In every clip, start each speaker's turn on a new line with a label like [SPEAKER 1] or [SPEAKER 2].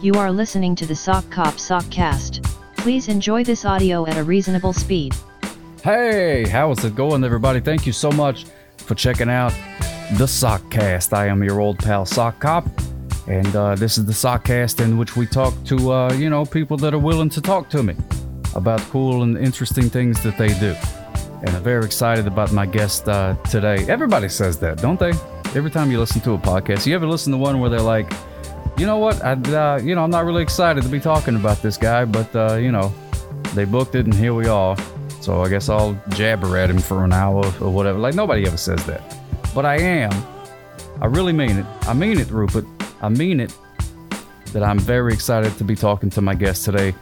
[SPEAKER 1] You are listening to the Sock Cop Sockcast. Please enjoy this audio at a reasonable speed.
[SPEAKER 2] Hey, how's it going, everybody? Thank you so much for checking out the Sockcast. I am your old pal Sock Cop, and uh, this is the Sockcast in which we talk to, uh, you know, people that are willing to talk to me about cool and interesting things that they do. And I'm very excited about my guest uh, today. Everybody says that, don't they? Every time you listen to a podcast, you ever listen to one where they're like, you know what? I, uh, you know, I'm not really excited to be talking about this guy, but uh, you know, they booked it, and here we are. So I guess I'll jabber at him for an hour or whatever. Like nobody ever says that, but I am. I really mean it. I mean it, Rupert. I mean it. That I'm very excited to be talking to my guest today,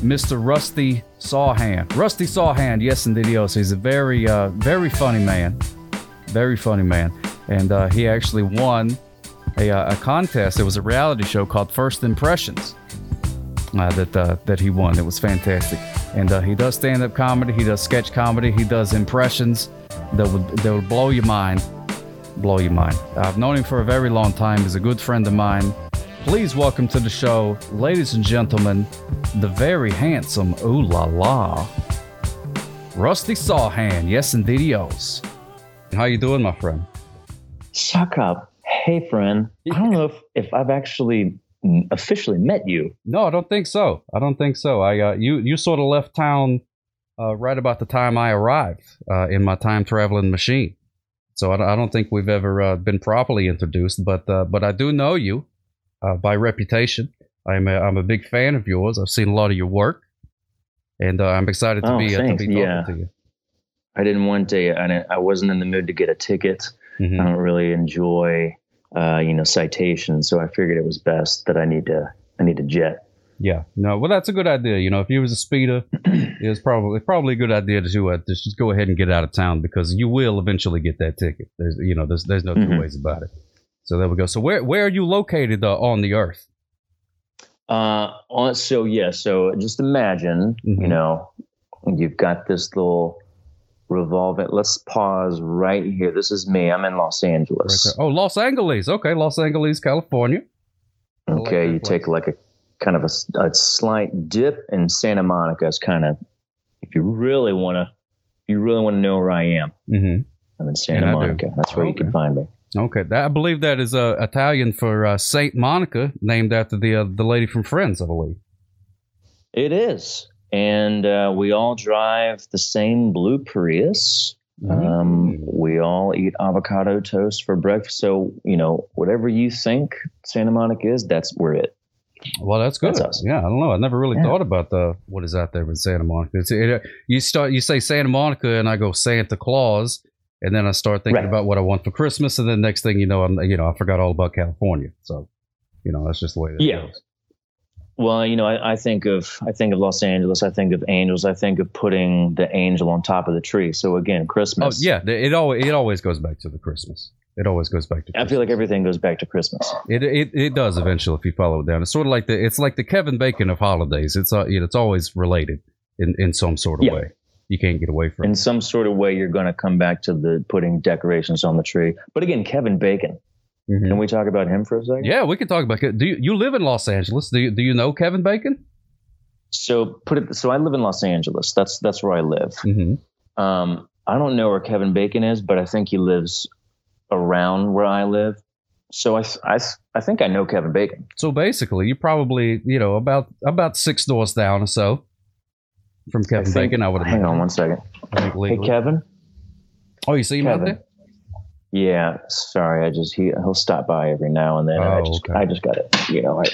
[SPEAKER 2] Mr. Rusty Sawhand. Rusty Sawhand, yes, indeed. He's a very, uh, very funny man. Very funny man, and uh, he actually won a, uh, a contest. It was a reality show called First Impressions uh, that uh, that he won. It was fantastic, and uh, he does stand up comedy. He does sketch comedy. He does impressions that would that would blow your mind, blow your mind. I've known him for a very long time. He's a good friend of mine. Please welcome to the show, ladies and gentlemen, the very handsome ooh la la, Rusty Sawhand. Yes, indeedios. How you doing, my friend?
[SPEAKER 3] Shut up. Hey, friend. I don't know if, if I've actually officially met you.
[SPEAKER 2] No, I don't think so. I don't think so. I uh, you you sort of left town uh, right about the time I arrived uh, in my time traveling machine. So I, I don't think we've ever uh, been properly introduced, but uh, but I do know you uh, by reputation. I'm a, I'm a big fan of yours. I've seen a lot of your work, and I'm excited to
[SPEAKER 3] Oh,
[SPEAKER 2] be to be talking
[SPEAKER 3] Yeah.
[SPEAKER 2] to you.
[SPEAKER 3] I didn't want to. I, didn't- I wasn't in the mood to get a ticket.
[SPEAKER 2] Mhm.
[SPEAKER 3] I don't really enjoy, uh, you know, citation. So I figured it was best that I need to. I need to jet.
[SPEAKER 2] Yeah, no, well, that's a good idea. You know, if you was a speeder, it's probably probably a good idea to do it. Just go ahead and get out of town because you will eventually get that ticket. There's, you know, there's there's no two
[SPEAKER 3] Mhm.
[SPEAKER 2] ways about it. So there we go. So where where are you located uh, on the earth?
[SPEAKER 3] Uh, on, so yeah. So just imagine,
[SPEAKER 2] Mhm.
[SPEAKER 3] you know, you've got this little revolving. Let's pause right here. This is me. I'm in Los Angeles.
[SPEAKER 2] there. Oh, Los Angeles. Okay, Los Angeles, California. Like
[SPEAKER 3] Okay,
[SPEAKER 2] that
[SPEAKER 3] you
[SPEAKER 2] place.
[SPEAKER 3] take like a kind of a slight dip, and Santa Monica is kind of, if you really want to, you really want to know where I am.
[SPEAKER 2] hmm
[SPEAKER 3] I'm in Santa
[SPEAKER 2] Yeah,
[SPEAKER 3] Monica. That's where you can find me.
[SPEAKER 2] Okay, that, I believe that is uh, Italian for uh, Saint Monica, named after the uh, the lady from Friends, I believe.
[SPEAKER 3] It is, and uh, we all drive the same blue Prius.
[SPEAKER 2] Mm-hmm.
[SPEAKER 3] Um, we all eat avocado toast for breakfast. So you know, whatever you think Santa Monica is, that's where it.
[SPEAKER 2] Well, that's good.
[SPEAKER 3] That's.
[SPEAKER 2] Yeah, I don't know. I never really
[SPEAKER 3] Yeah.
[SPEAKER 2] thought about the what is out there in Santa Monica. It's, it, you start, you say Santa Monica, and I go Santa Claus, and then I start thinking
[SPEAKER 3] Right.
[SPEAKER 2] about what I want for Christmas, and then next thing you know, I'm you know I forgot all about California. So, you know, that's just the way it
[SPEAKER 3] Yeah.
[SPEAKER 2] goes.
[SPEAKER 3] Well, you know, I, I think of I think of Los Angeles. I think of angels. I think of putting the angel on top of the tree. So again, Christmas.
[SPEAKER 2] Oh
[SPEAKER 3] Christmas.
[SPEAKER 2] yeah, it always it always goes back to the Christmas. It always goes back to.
[SPEAKER 3] I feel like everything goes back to Christmas.
[SPEAKER 2] It, it it does eventually if you follow it down. It's sort of like the it's like the Kevin Bacon of holidays. It's uh, it's always related in in some sort of
[SPEAKER 3] Yeah.
[SPEAKER 2] way. You can't get away from.
[SPEAKER 3] In
[SPEAKER 2] it.
[SPEAKER 3] some sort of way, you're going to come back to the putting decorations on the tree. But again, Kevin Bacon.
[SPEAKER 2] Mhm.
[SPEAKER 3] Can we talk about him for a second?
[SPEAKER 2] Yeah, we can talk about. Do you you live in Los Angeles? Do you do you know Kevin Bacon?
[SPEAKER 3] So put it. So I live in Los Angeles. That's that's where I live.
[SPEAKER 2] Mm-hmm.
[SPEAKER 3] Um, I don't know where Kevin Bacon is, but I think he lives around where I live. So I, I, I think I know Kevin Bacon.
[SPEAKER 2] So basically, you're probably you know about about six doors down or so from Kevin
[SPEAKER 3] I think-
[SPEAKER 2] Bacon. I would
[SPEAKER 3] Hang on one second. Hey. Kevin.
[SPEAKER 2] Oh, you see him out there?
[SPEAKER 3] Yeah, sorry. I just he he'll stop by every now and then. and I
[SPEAKER 2] Oh,
[SPEAKER 3] just
[SPEAKER 2] okay.
[SPEAKER 3] I just got it. You know, I,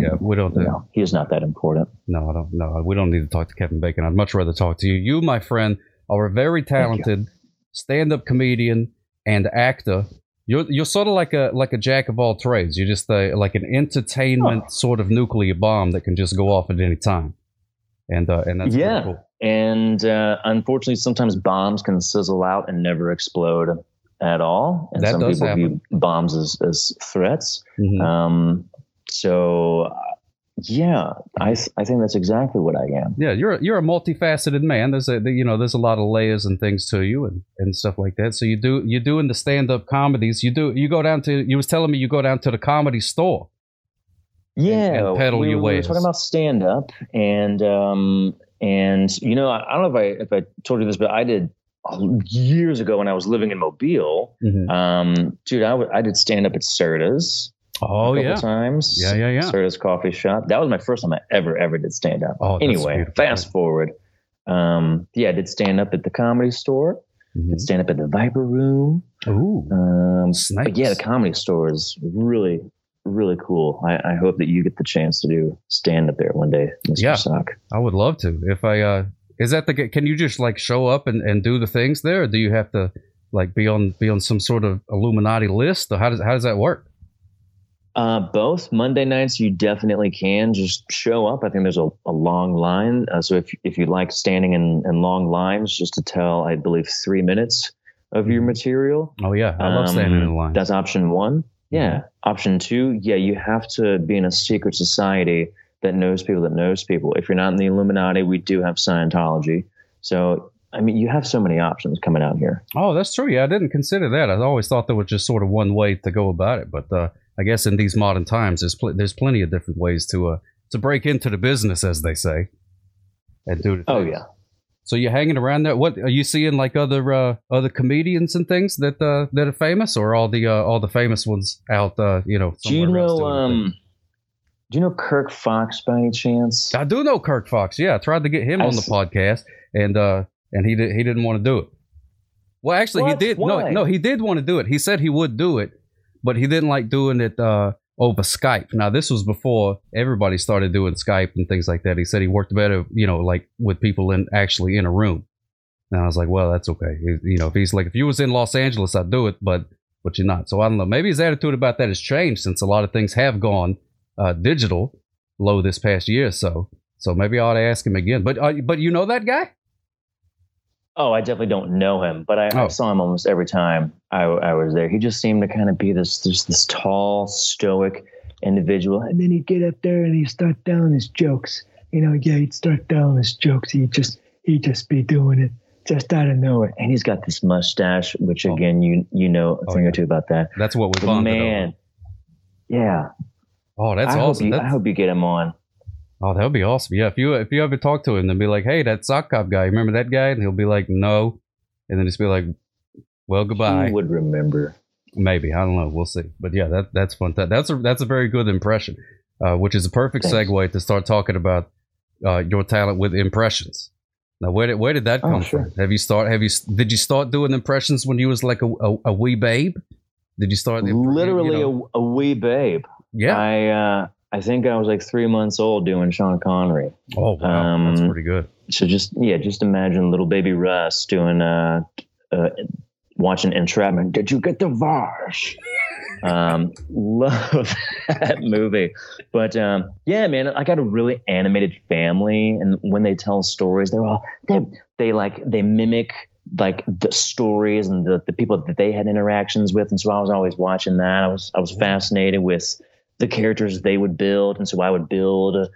[SPEAKER 2] Yeah, we don't.
[SPEAKER 3] you know, he is not that important.
[SPEAKER 2] No, I don't. No, we don't need to talk to Kevin Bacon. I'd much rather talk to you. You, my friend, are a very talented stand-up comedian and actor. You're you're sort of like a like a jack of all trades. You're just a, like an entertainment sort of nuclear bomb that can just go off at any time. And uh, and that's
[SPEAKER 3] Yeah.
[SPEAKER 2] cool.
[SPEAKER 3] And uh, unfortunately, sometimes bombs can sizzle out and never explode at all. And
[SPEAKER 2] That
[SPEAKER 3] some people
[SPEAKER 2] happen.
[SPEAKER 3] view bombs as, as threats.
[SPEAKER 2] Mhm.
[SPEAKER 3] Um, so, yeah, I th- I think that's exactly what I am.
[SPEAKER 2] Yeah, you're you're a multifaceted man. There's a you know there's a lot of layers and things to you and, and stuff like that. So you do you doing the stand up comedies. You do you go down to you was telling me you go down to the comedy store.
[SPEAKER 3] yeah,
[SPEAKER 2] and peddle
[SPEAKER 3] we,
[SPEAKER 2] your
[SPEAKER 3] we were talking about stand up, and um, and you know, I, I don't know if I if I told you this, but I did years ago when I was living in Mobile.
[SPEAKER 2] Mhm.
[SPEAKER 3] Um, dude, I w- I did stand up at Serta's
[SPEAKER 2] Oh
[SPEAKER 3] a couple
[SPEAKER 2] yeah.
[SPEAKER 3] times.
[SPEAKER 2] Yeah, yeah, yeah.
[SPEAKER 3] Serta's coffee shop. That was my first time I ever ever did stand up.
[SPEAKER 2] Oh,
[SPEAKER 3] anyway, fast forward. Um, yeah, I did stand up at the comedy store.
[SPEAKER 2] Mhm.
[SPEAKER 3] Did stand up at the Viper Room.
[SPEAKER 2] Ooh.
[SPEAKER 3] Um,
[SPEAKER 2] Snipes.
[SPEAKER 3] but yeah, the comedy store is really, really cool. I, I hope that you get the chance to do stand up there one day, Mr.
[SPEAKER 2] Yeah.
[SPEAKER 3] Sock.
[SPEAKER 2] I would love to. If I uh is that the can you just like show up and, and do the things there or do you have to like be on be on some sort of Illuminati list or how does how does that work?
[SPEAKER 3] Uh, both Monday nights, you definitely can just show up. I think there's a, a long line. Uh, so if if you like standing in, in long lines, just to tell, I believe three minutes of your material.
[SPEAKER 2] Oh yeah, I love standing in
[SPEAKER 3] Um,
[SPEAKER 2] line.
[SPEAKER 3] That's option one. Yeah. Option two, yeah, you have to be in a secret society that knows people that knows people. If you're not in the Illuminati, we do have Scientology. So I mean, you have so many options coming out here.
[SPEAKER 2] Oh, that's true. Yeah, I didn't consider that. I always thought there was just sort of one way to go about it, but uh, I guess in these modern times, there's pl- there's plenty of different ways to uh, to break into the business, as they say, and do the
[SPEAKER 3] Oh yeah.
[SPEAKER 2] So you're hanging around there. What are you seeing? Like other uh, other comedians and things that uh, that are famous, or all the uh, all the famous ones out? Uh, you know,
[SPEAKER 3] Do you
[SPEAKER 2] somewhere
[SPEAKER 3] know um? Do you know Kirk Fox by any chance?
[SPEAKER 2] I do know Kirk Fox. Yeah, I tried to get him
[SPEAKER 3] I
[SPEAKER 2] on the
[SPEAKER 3] s-
[SPEAKER 2] podcast, and uh, and he did, he didn't want to do it. Well, actually,
[SPEAKER 3] What?
[SPEAKER 2] he did. No,
[SPEAKER 3] Why?
[SPEAKER 2] no, he did want to do it. He said he would do it, but he didn't like doing it uh, over Skype. Now, this was before everybody started doing Skype and things like that. He said he worked better, you know, like with people in actually in a room. And I was like, well, that's okay. He- You know, if he's like, if you was in Los Angeles, I'd do it, but but you're not. So I don't know. Maybe his attitude about that has changed since a lot of things have gone uh, digital low this past year or so. So maybe I ought to ask him again. But uh, but you know that guy?
[SPEAKER 3] Oh, I definitely don't know him, but I,
[SPEAKER 2] Oh.
[SPEAKER 3] I saw him almost every time I, I was there. He just seemed to kind of be this this this tall, stoic individual.
[SPEAKER 4] And then he'd get up there and he'd start telling his jokes. You know, yeah, he'd start telling his jokes. He'd just he'd just be doing it just out of nowhere.
[SPEAKER 3] And he's got this mustache, which
[SPEAKER 2] Oh.
[SPEAKER 3] again, you you know a
[SPEAKER 2] Oh,
[SPEAKER 3] thing
[SPEAKER 2] yeah.
[SPEAKER 3] or two about that.
[SPEAKER 2] That's what we
[SPEAKER 3] But
[SPEAKER 2] bonded over.
[SPEAKER 3] man, yeah,
[SPEAKER 2] Oh, that's
[SPEAKER 3] I
[SPEAKER 2] awesome.
[SPEAKER 3] Hope you,
[SPEAKER 2] That's-
[SPEAKER 3] I hope you get him on.
[SPEAKER 2] Oh, that would be awesome. Yeah, if you if you ever talk to him, then be like, "Hey, that sock cop guy, remember that guy?" And he'll be like, "No," and then just be like, "Well, goodbye."
[SPEAKER 3] He would remember.
[SPEAKER 2] Maybe I don't know. We'll see. But yeah, that that's fun. That, that's a that's a very good impression, uh, which is a perfect
[SPEAKER 3] Thanks.
[SPEAKER 2] segue to start talking about uh, your talent with impressions. Now, where did where did that
[SPEAKER 3] Oh,
[SPEAKER 2] come
[SPEAKER 3] sure.
[SPEAKER 2] from? Have you start? Have you did you start doing impressions when you was like a a, a wee babe? Did you start you
[SPEAKER 3] Literally
[SPEAKER 2] know-
[SPEAKER 3] a, a wee babe.
[SPEAKER 2] Yeah?
[SPEAKER 3] I uh, I think I was like three months old doing Sean Connery.
[SPEAKER 2] oh wow, that's
[SPEAKER 3] um,
[SPEAKER 2] pretty good.
[SPEAKER 3] So just yeah, just imagine little baby Russ doing uh, uh watching Entrapment. Did you get the Varsh? um, love that movie. But um, yeah, man, I got a really animated family, and when they tell stories, they're all they they like they mimic like the stories and the, the people that they had interactions with, and so I was always watching that. I was I was fascinated with the characters they would build, and so I would build uh,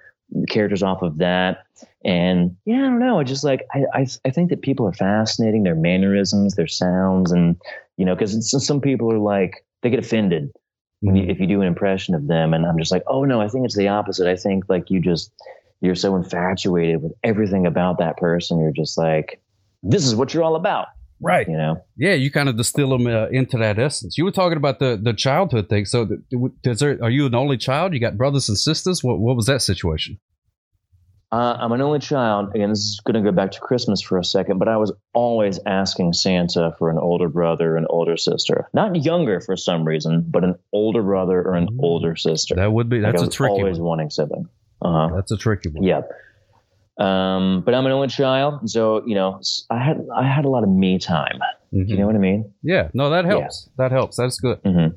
[SPEAKER 3] characters off of that. And yeah, I don't know. I just like I, I I think that people are fascinating. Their mannerisms, their sounds, and you know, because some people are like they get offended when you, if you do an impression of them, and I'm just like, oh no, I think it's the opposite. I think like you just you're so infatuated with everything about that person. You're just like, this is what you're all about,
[SPEAKER 2] Right.
[SPEAKER 3] you know.
[SPEAKER 2] Yeah, you kind of distill them uh, into that essence. You were talking about the the childhood thing. So, does there, are you an only child? You got brothers and sisters? What what was that situation?
[SPEAKER 3] Uh, I'm an only child. Again, this is going to go back to Christmas for a second, but I was always asking Santa for an older brother an older sister. Not younger for some reason, but an older brother or an older sister.
[SPEAKER 2] That would be
[SPEAKER 3] Like,
[SPEAKER 2] that's
[SPEAKER 3] I
[SPEAKER 2] a
[SPEAKER 3] was
[SPEAKER 2] tricky
[SPEAKER 3] always
[SPEAKER 2] one.
[SPEAKER 3] wanting sibling. Uh huh.
[SPEAKER 2] That's a tricky one.
[SPEAKER 3] Yep. Um, but I'm an only child, so you know, I had I had a lot of me time.
[SPEAKER 2] Mhm.
[SPEAKER 3] You know what I mean?
[SPEAKER 2] Yeah, no, that helps. That helps. That's good.
[SPEAKER 3] Mhm.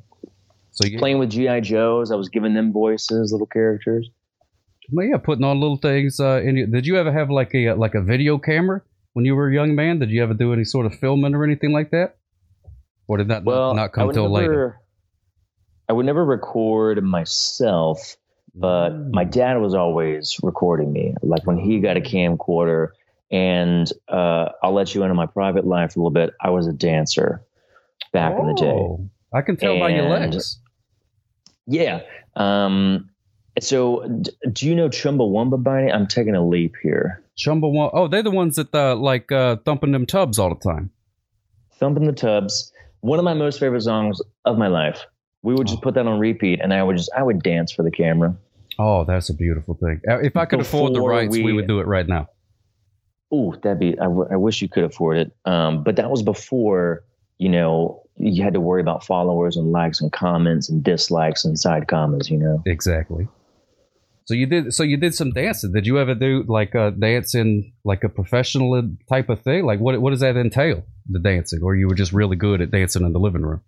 [SPEAKER 2] So you,
[SPEAKER 3] Playing with GI Joes, I was giving them voices, little characters.
[SPEAKER 2] well, yeah, putting on little things. Uh, in your, did you ever have like a like a video camera when you were a young man? Did you ever do any sort of filming or anything like that? Or did that
[SPEAKER 3] Well,
[SPEAKER 2] not, not come till later?
[SPEAKER 3] I would never record myself, but
[SPEAKER 2] Mm.
[SPEAKER 3] my dad was always recording me. Like when he got a camcorder, and uh, I'll let you into my private life a little bit. I was a dancer back in the day.
[SPEAKER 2] Oh, I can tell by your
[SPEAKER 3] And-
[SPEAKER 2] legs.
[SPEAKER 3] Yeah. Um, So, d- do you know Chumbawamba by any? I'm taking a leap here.
[SPEAKER 2] Chumbawamba. Oh, they're the ones that uh, like uh, thumping them tubs all the time.
[SPEAKER 3] Thumping the tubs. One of my most favorite songs of my life. We would just
[SPEAKER 2] Oh.
[SPEAKER 3] put that on repeat, and I would just I would dance for the camera.
[SPEAKER 2] Oh, that's a beautiful thing. Uh, If I could afford the rights, we,
[SPEAKER 3] we-
[SPEAKER 2] would do it right now.
[SPEAKER 3] Ooh, that'd be. I, w- I wish you could afford it. Um, but that was before you know you had to worry about followers and likes and comments and dislikes and side comments. You know.
[SPEAKER 2] Exactly. So you did. So you did some dancing. Did you ever do like a dance in like a professional type of thing? Like what? What does that entail? The dancing, or you were just really good at dancing in the living room?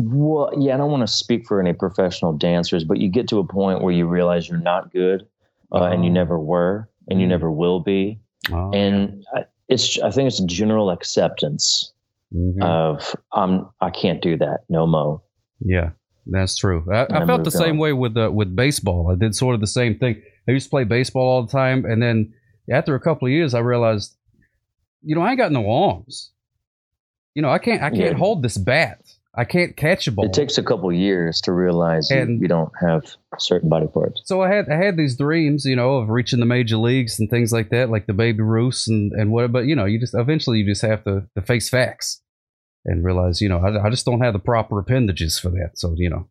[SPEAKER 3] Well, yeah, I don't want to speak for any professional dancers, but you get to a point where you realize you're not good, uh, and you
[SPEAKER 2] Oh.
[SPEAKER 3] never were, and you
[SPEAKER 2] Mm.
[SPEAKER 3] never will be.
[SPEAKER 2] Oh,
[SPEAKER 3] And I- it's I think it's a general acceptance
[SPEAKER 2] mhm.
[SPEAKER 3] of um I can't do that no mo.
[SPEAKER 2] Yeah, that's true. I, I felt the
[SPEAKER 3] moved
[SPEAKER 2] same way with uh, with baseball. I did sort of the same thing. I used to play baseball all the time, and then after a couple of years, I realized, you know, I ain't got no arms. You know, I can't I can't
[SPEAKER 3] Yeah.
[SPEAKER 2] hold this bat. I can't catch a ball.
[SPEAKER 3] It takes a couple years to realize you,
[SPEAKER 2] And-
[SPEAKER 3] you don't have certain body parts.
[SPEAKER 2] so I had I had these dreams, you know, of reaching the major leagues and things like that, like the baby Ruths and and what. But you know, you just eventually you just have to, to face facts and realize, you know, I, I just don't have the proper appendages for that. So you know.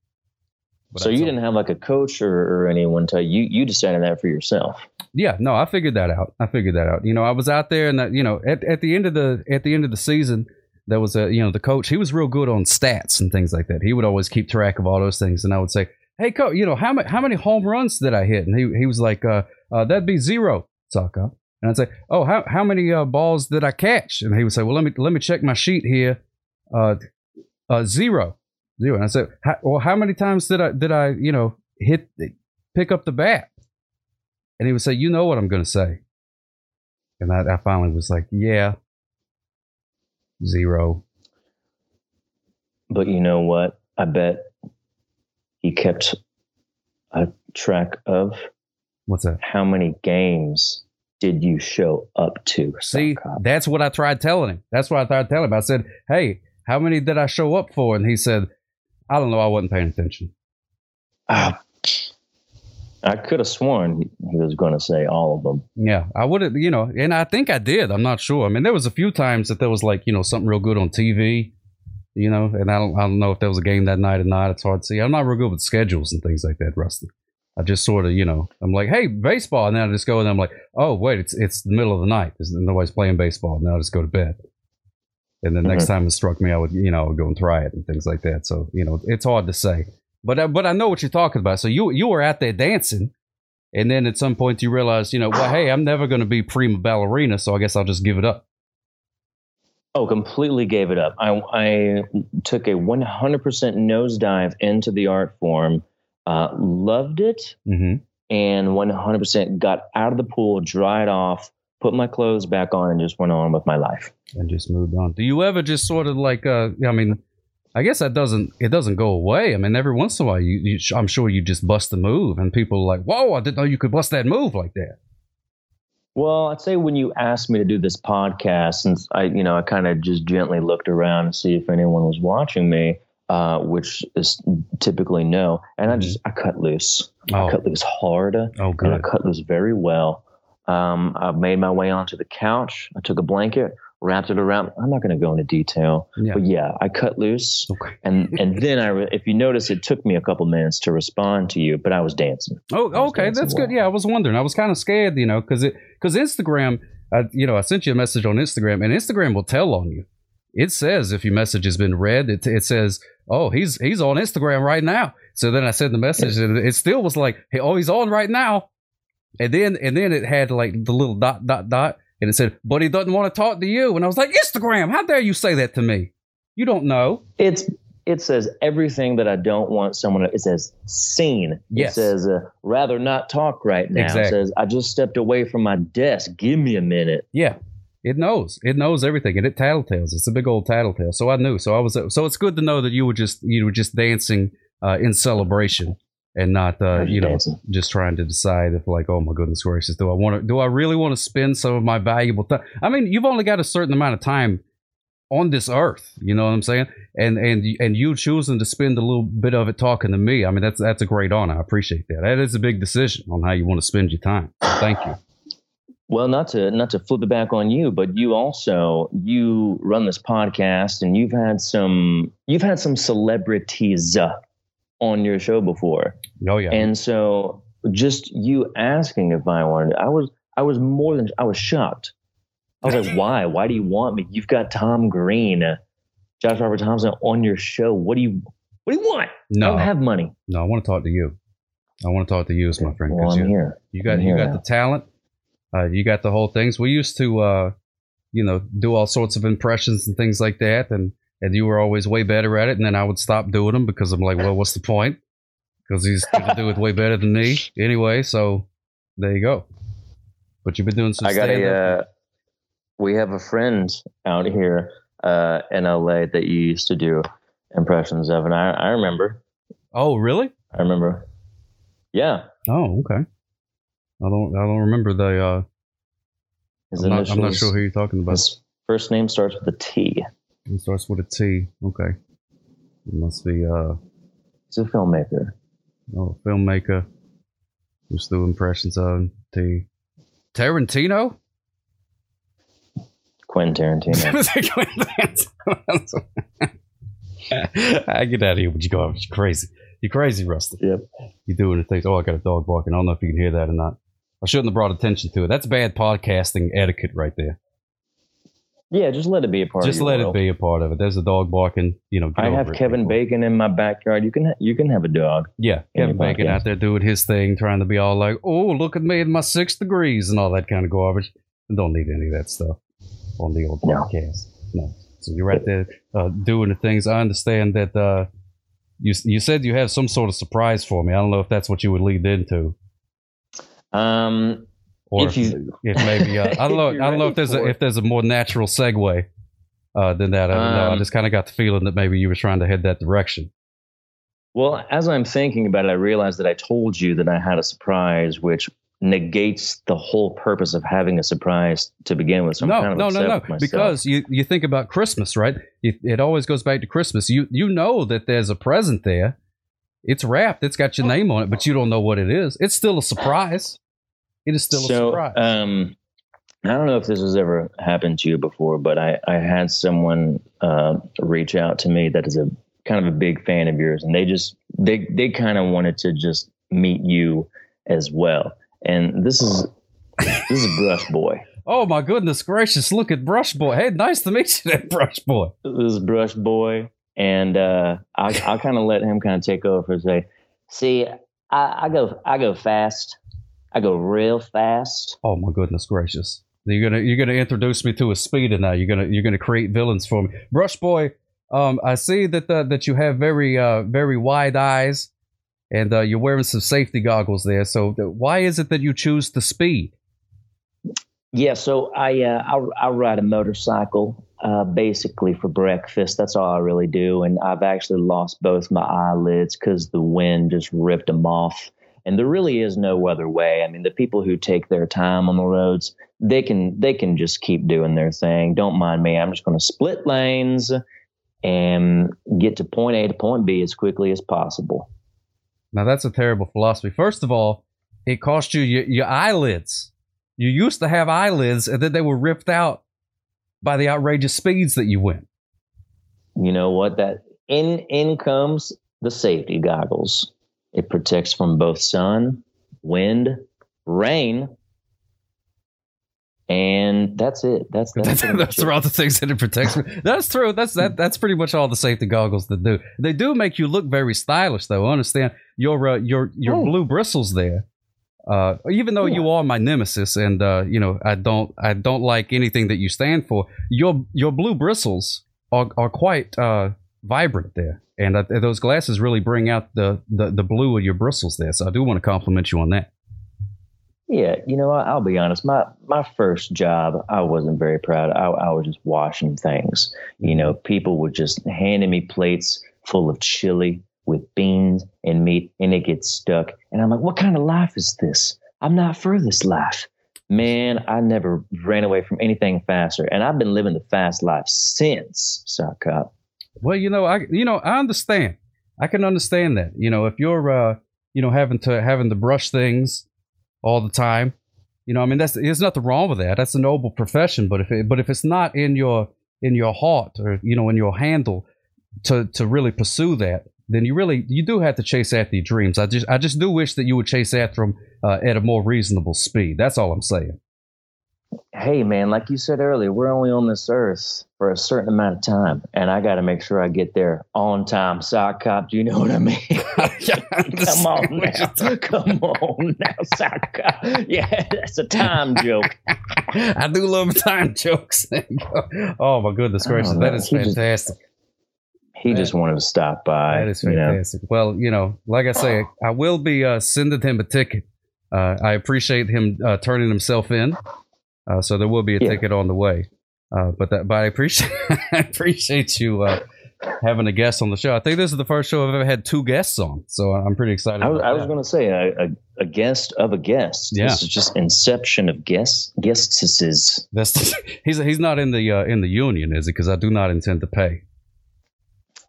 [SPEAKER 3] So you didn't have like a coach or, or anyone tell you you decided that for yourself.
[SPEAKER 2] Yeah, no, I figured that out. I figured that out. You know, I was out there, and that, you know, at, at the end of the at the end of the season, there was a you know the coach. He was real good on stats and things like that. He would always keep track of all those things, and I would say, "Hey, coach, you know how many how many home runs did I hit?" And he he was like, uh, uh, "That'd be zero, Saka." And I'd say, "Oh, how how many uh, balls did I catch?" And he would say, "Well, let me let me check my sheet here. Uh, uh, zero, zero. And I said, "Well, how many times did I did I you know hit pick up the bat?" And he would say, "You know what I'm going to say." And I, I finally was like, "Yeah, zero.
[SPEAKER 3] But you know what? I bet he kept a track of
[SPEAKER 2] What's that?"
[SPEAKER 3] how many games did you show up to.
[SPEAKER 2] See, that's what I tried telling him. That's what I tried telling him. I said, "Hey, how many did I show up for?" And he said, "I don't know. I wasn't paying attention."
[SPEAKER 3] Ah, I could have sworn he was going to say all of them.
[SPEAKER 2] Yeah, I would have, you know, and I think I did. I'm not sure. I mean, there was a few times that there was like, you know, something real good on TV, you know, and I don't, I don't know if there was a game that night or not. It's hard to see. I'm not real good with schedules and things like that, Rusty. I just sort of, you know, I'm like, hey, baseball, and then I just go and I'm like, oh, wait, it's it's the middle of the night. There's, nobody's playing baseball. Now I just go to bed. And the next mm-hmm. time it struck me, I would, you know, I would go and try it and things like that. So, you know, it's hard to say, but I, but I know what you're talking about. So you you were out there dancing. And then at some point you realize, you know, well, hey, I'm never going to be prima ballerina, so I guess I'll just give it up.
[SPEAKER 3] Oh, completely gave it up. I, I took a 100% nosedive into the art form, uh, loved it,
[SPEAKER 2] Mm-hmm.
[SPEAKER 3] and 100% got out of the pool, dried off, put my clothes back on, and just went on with my life.
[SPEAKER 2] And just moved on. Do you ever just sort of like, uh, I mean, I guess that doesn't it doesn't go away. I mean, every once in a while, you, you I'm sure you just bust a move, and people are like, "Whoa, I didn't know you could bust that move like that."
[SPEAKER 3] Well, I'd say when you asked me to do this podcast, since I, you know, I kind of just gently looked around to see if anyone was watching me, uh, which is typically no, and I just I cut loose.
[SPEAKER 2] Oh.
[SPEAKER 3] I cut loose hard.
[SPEAKER 2] Oh,
[SPEAKER 3] and I cut loose very well. Um, I made my way onto the couch. I took a blanket, wrapped it around. I'm not going to go into detail,
[SPEAKER 2] Yeah.
[SPEAKER 3] but yeah, I cut loose,
[SPEAKER 2] Okay.
[SPEAKER 3] and and then I, re- if you notice, it took me a couple minutes to respond to you, but I was dancing.
[SPEAKER 2] Oh,
[SPEAKER 3] was
[SPEAKER 2] okay,
[SPEAKER 3] dancing
[SPEAKER 2] that's good. Yeah, I was wondering. I was kind of scared, you know, because it because Instagram, I, you know, I sent you a message on Instagram, and Instagram will tell on you. It says if your message has been read, it, it says, "Oh, he's he's on Instagram right now." So then I sent the message, and it still was like, "Hey, oh, he's on right now," and then and then it had like the little dot dot dot, and it said, "But he doesn't want to talk to you," and I was like, "Instagram, how dare you say that to me? You don't know."
[SPEAKER 3] It's it says everything that I don't want someone. To, it says seen.
[SPEAKER 2] Yes.
[SPEAKER 3] It says uh, rather not talk right now.
[SPEAKER 2] Exactly.
[SPEAKER 3] It says I just stepped away from my desk. Give me a minute.
[SPEAKER 2] Yeah, it knows. It knows everything, and it tattletales. It's a big old tattletale. So I knew. So I was. So it's good to know that you were just you were just dancing uh, in celebration and not uh, you know just trying to decide if like oh my goodness gracious do I want to do I really want to spend some of my valuable time? I mean you've only got a certain amount of time on this earth. You know what I'm saying? And and and you choosing to spend a little bit of it talking to me. I mean, that's that's a great honor. I appreciate that. That is a big decision on how you want to spend your time. Thank you.
[SPEAKER 3] Well, not to not to flip it back on you, but you also you run this podcast, and you've had some you've had some celebrities uh, on your show before.
[SPEAKER 2] Oh yeah.
[SPEAKER 3] And so, just you asking if I wanted, I was I was more than I was shocked. I was like, why? Why do you want me? You've got Tom Green, uh, Josh Robert Thompson on your show. What do you What do you want?
[SPEAKER 2] No.
[SPEAKER 3] I don't have money.
[SPEAKER 2] no, I want to talk to you. I want to talk to you as my friend.
[SPEAKER 3] Well, I'm
[SPEAKER 2] you,
[SPEAKER 3] here.
[SPEAKER 2] you got
[SPEAKER 3] I'm
[SPEAKER 2] you got
[SPEAKER 3] now.
[SPEAKER 2] the talent. Uh, you got the whole things. We used to, uh, you know, do all sorts of impressions and things like that, and and you were always way better at it. And then I would stop doing them because I'm like, well, what's the point? Because he's going to do it way better than me anyway. So there you go. But you've been doing some
[SPEAKER 3] I got
[SPEAKER 2] stand-up.
[SPEAKER 3] a. Uh, we have a friend out here uh, in LA that you used to do impressions of, and I, I remember.
[SPEAKER 2] oh, really?
[SPEAKER 3] I remember. Yeah,
[SPEAKER 2] Oh, okay. I don't. I don't remember the. Uh,
[SPEAKER 3] his
[SPEAKER 2] I'm, not. I'm not sure who you're talking about.
[SPEAKER 3] His first name starts with a T.
[SPEAKER 2] It starts with a T. Okay. It must be uh,
[SPEAKER 3] He's a filmmaker.
[SPEAKER 2] oh, filmmaker. Who's do impressions of T. Tarantino.
[SPEAKER 3] Quentin Tarantino.
[SPEAKER 2] I get out of here. But you go. You're crazy. You're crazy, Rusty.
[SPEAKER 3] Yep.
[SPEAKER 2] You're doing the things. Oh, I got a dog barking. I don't know if you can hear that or not. I shouldn't have brought attention to it. That's bad podcasting etiquette right there.
[SPEAKER 3] Yeah, just let it be a part.
[SPEAKER 2] Just
[SPEAKER 3] of
[SPEAKER 2] let
[SPEAKER 3] world.
[SPEAKER 2] it be a part of it. There's a dog barking. You know,
[SPEAKER 3] I have Kevin. Bacon in my backyard. You can ha- you can have a dog.
[SPEAKER 2] Yeah, Kevin Bacon
[SPEAKER 3] podcast.
[SPEAKER 2] out there doing his thing, trying to be all like, "Oh, look at me in my six degrees" and all that kind of garbage. I don't need any of that stuff on the old
[SPEAKER 3] No.
[SPEAKER 2] podcast. No. So you're right there uh, doing the things. I understand that uh, you you said you have some sort of surprise for me. I don't know if that's what you would lead into,
[SPEAKER 3] Um,
[SPEAKER 2] or
[SPEAKER 3] If you-
[SPEAKER 2] if maybe uh, I don't know. I don't know if there's a,
[SPEAKER 3] it.
[SPEAKER 2] if there's a more natural segue uh, than that. I don't know. I
[SPEAKER 3] Um,
[SPEAKER 2] just kind of got the feeling that maybe you were trying to head that direction.
[SPEAKER 3] well, as I'm thinking about it, I realized that I told you that I had a surprise, which negates the whole purpose of having a surprise to begin with. So
[SPEAKER 2] no,
[SPEAKER 3] kind of
[SPEAKER 2] no, no, no.
[SPEAKER 3] myself.
[SPEAKER 2] Because you, you think about Christmas, right? It, it always goes back to Christmas. You you know that there's a present there. It's wrapped. It's got your name on it, but you don't know what it is. It's still a surprise. It is still a
[SPEAKER 3] so,
[SPEAKER 2] surprise.
[SPEAKER 3] um, I don't know if this has ever happened to you before, but I, I had someone uh, reach out to me that is a kind of a big fan of yours, and they just they they kind of wanted to just meet you as well. And this is this is Brush Boy.
[SPEAKER 2] oh my goodness gracious! Look at Brush Boy. Hey, nice to meet you, there, Brush Boy.
[SPEAKER 3] This is Brush Boy, and uh, I I'll kind of let him kind of take over and say, "See, I, I go I go fast, I go real fast."
[SPEAKER 2] Oh my goodness gracious! You're gonna you're gonna introduce me to a speeder now. You're gonna you're gonna create villains for me, Brush Boy. Um, I see that uh, that you have very uh very wide eyes, and uh, you're wearing some safety goggles there. So th- why is it that you choose the speed?
[SPEAKER 3] Yeah, so I uh, I, I ride a motorcycle uh, basically for breakfast. That's all I really do, and I've actually lost both my eyelids because the wind just ripped them off. And there really is no other way. I mean, the people who take their time on the roads, they can they can just keep doing their thing. Don't mind me. I'm just going to split lanes and get to point A to point B as quickly as possible.
[SPEAKER 2] Now that's a terrible philosophy. First of all, it cost you your, your eyelids. You used to have eyelids, and then they were ripped out by the outrageous speeds that you went.
[SPEAKER 3] you know what that in in comes the safety goggles it protects from both sun wind rain and that's it that's that's,
[SPEAKER 2] That's,
[SPEAKER 3] pretty
[SPEAKER 2] that's
[SPEAKER 3] it.
[SPEAKER 2] all the things that it protects me. That's true. That's that. That's pretty much all the safety goggles that do. They do make you look very stylish, though. Understand your uh, your your
[SPEAKER 3] Oh.
[SPEAKER 2] blue bristles there. Uh, even though you are my nemesis, and uh, you know I don't I don't like anything that you stand for. Your your blue bristles are are quite uh, vibrant there, and uh, those glasses really bring out the, the the blue of your bristles there. So I do want to compliment you on that.
[SPEAKER 3] yeah you know i'll be honest. My my first job i wasn't very proud. I, I was just washing things. You know people were just handing me plates full of chili with beans and meat and it gets stuck. And i'm like what kind of life is this? I'm not for this life. Man, I never ran away from anything faster, and I've been living the fast life since sock.
[SPEAKER 2] Well, you know, I you know I understand. I can understand that. You know, if you're uh, you know having to having to brush things all the time, you know, I mean, that's there's nothing wrong with that. That's a noble profession. But if it, but if it's not in your in your heart or you know in your handle to to really pursue that, then you really you do have to chase after your dreams. I just I just do wish that you would chase after them uh, at a more reasonable speed. That's all I'm saying.
[SPEAKER 3] Hey man, like you said earlier, we're only on this earth for a certain amount of time, and I got to make sure I get there on time. Sock cop, do you know what I mean? Come on now, come on now, sock cop. Yeah, that's a time joke.
[SPEAKER 2] I do love time jokes. oh my goodness gracious, oh, that is fantastic.
[SPEAKER 3] Just, he just wanted to stop by.
[SPEAKER 2] That is fantastic. You know? Well, you know, like I say, I will be uh, sending him a ticket. Uh, I appreciate him uh, turning himself in, uh, so there will be a yeah. ticket on the way. Uh, but that, but I appreciate I appreciate you uh, having a guest on the show. I think this is the first show I've ever had two guests on, so I'm pretty excited.
[SPEAKER 3] I was, was going to say a, a, a, guest of a guest. Yeah. This is just inception of guests guestesses.
[SPEAKER 2] That's he's he's not in the in the union, is he? Because I do not intend to pay.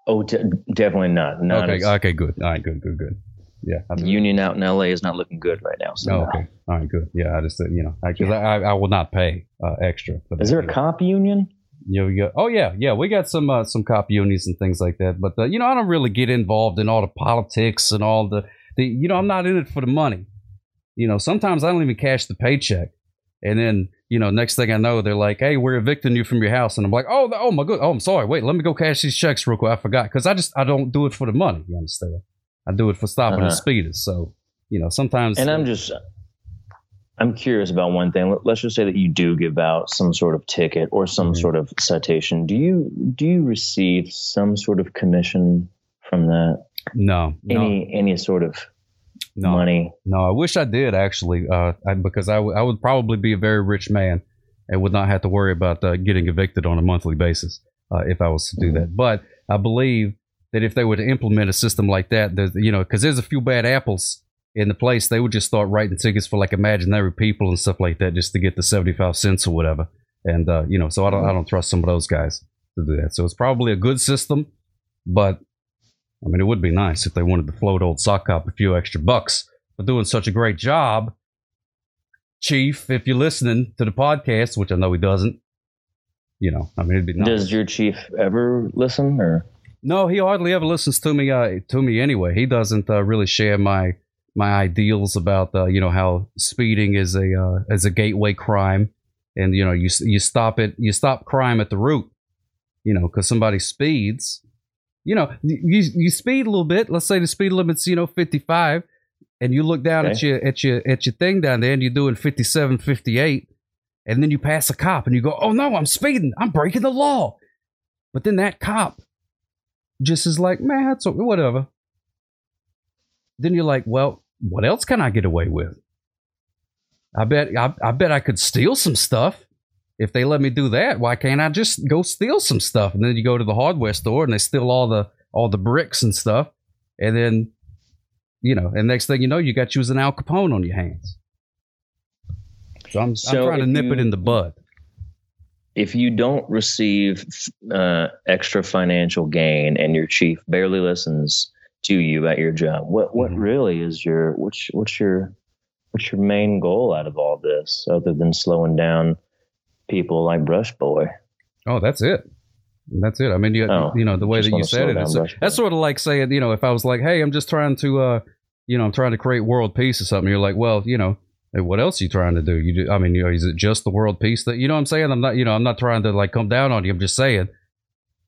[SPEAKER 3] Oh, definitely not. not
[SPEAKER 2] okay. Okay. Good. All right. Good. Good. Good. Yeah.
[SPEAKER 3] The union out in LA is not looking good right now. So
[SPEAKER 2] oh, okay. All right. Good. Yeah. I just you know because I, I, I will not pay uh, extra.
[SPEAKER 3] is there a cop union?
[SPEAKER 2] Yeah, we got, oh yeah, yeah, we got some uh, some cop unions and things like that. But uh, you know, I don't really get involved in all the politics and all the the. You know, I'm not in it for the money. You know, sometimes I don't even cash the paycheck, and then you know, next thing I know, they're like, "Hey, we're evicting you from your house," and I'm like, "Oh, oh my god, oh, I'm sorry. Wait, let me go cash these checks real quick. I forgot because I just I don't do it for the money. You understand? I do it for stopping uh-huh. the speeders. So you know, sometimes.
[SPEAKER 3] And I'm just, I'm curious about one thing. Let's just say that you do give out some sort of ticket or some mm-hmm. sort of citation. Do you do you receive some sort of commission from that?
[SPEAKER 2] No.
[SPEAKER 3] Any no. any sort of
[SPEAKER 2] no,
[SPEAKER 3] money.
[SPEAKER 2] No, I wish I did actually, uh, I, because I, w- I would probably be a very rich man and would not have to worry about uh, getting evicted on a monthly basis uh, if I was to do mm-hmm. that. But I believe that if they were to implement a system like that, you know, because there's a few bad apples in the place, they would just start writing tickets for like imaginary people and stuff like that just to get the 75 cents or whatever. And, uh, you know, so I don't, I don't trust some of those guys to do that. So it's probably a good system, but I mean, it would be nice if they wanted to float old sock cop a few extra bucks for doing such a great job. Chief, if you're listening to the podcast, which I know he doesn't, you know, I mean, it'd be nice.
[SPEAKER 3] Does your chief ever listen or?
[SPEAKER 2] No, he hardly ever listens to me. Uh, to me anyway. He doesn't uh, really share my my ideals about uh, you know how speeding is a uh, is a gateway crime, and you know you you stop it you stop crime at the root. You know, because somebody speeds, you know, you you speed a little bit. Let's say the speed limit's you know 55, and you look down okay. at your at your at your thing down there, and you're doing 57, 58, and then you pass a cop, and you go, "Oh no, I'm speeding. I'm breaking the law." But then that cop just is like, "Man, that's whatever." Then you're like, "Well, what else can I get away with?" I bet I, I bet I could steal some stuff if they let me do that, why can't I just go steal some stuff? And then you go to the hardware store and they steal all the all the bricks and stuff, and then you know, and next thing you know, you got you as an Al Capone on your hands. So I'm, so I'm trying to nip you, it in the bud.
[SPEAKER 3] If you don't receive uh, extra financial gain and your chief barely listens to you at your job, what what mm-hmm. really is your what's what's your what's your main goal out of all this other than slowing down? people like Brush Boy.
[SPEAKER 2] Oh, that's it. That's it. I mean, you, oh, you know, the way that you said it, that's sort of like saying, you know, if I was like, hey, I'm just trying to, uh, you know, I'm trying to create world peace or something. You're like, well, you know, what else are you trying to do? You do, I mean, you know, is it just the world peace that, you know what I'm saying? I'm not, you know, I'm not trying to like come down on you. I'm just saying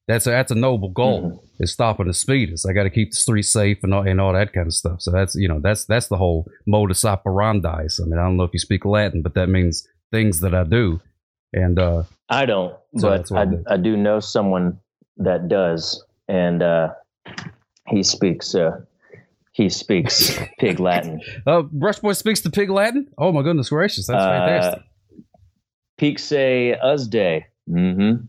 [SPEAKER 2] that's a, that's a noble goal mm-hmm. is stopping the speeders. I got to keep the streets safe and all, and all that kind of stuff. So that's, you know, that's, that's the whole modus operandi. I mean, I don't know if you speak Latin, but that means things that I do and uh,
[SPEAKER 3] I don't, so but I, I do know someone that does, and uh, he speaks. Uh, he speaks pig Latin.
[SPEAKER 2] Uh, Brushboy speaks the pig Latin. Oh my goodness gracious, that's uh, fantastic.
[SPEAKER 3] Pixe Usday. Mm-hmm.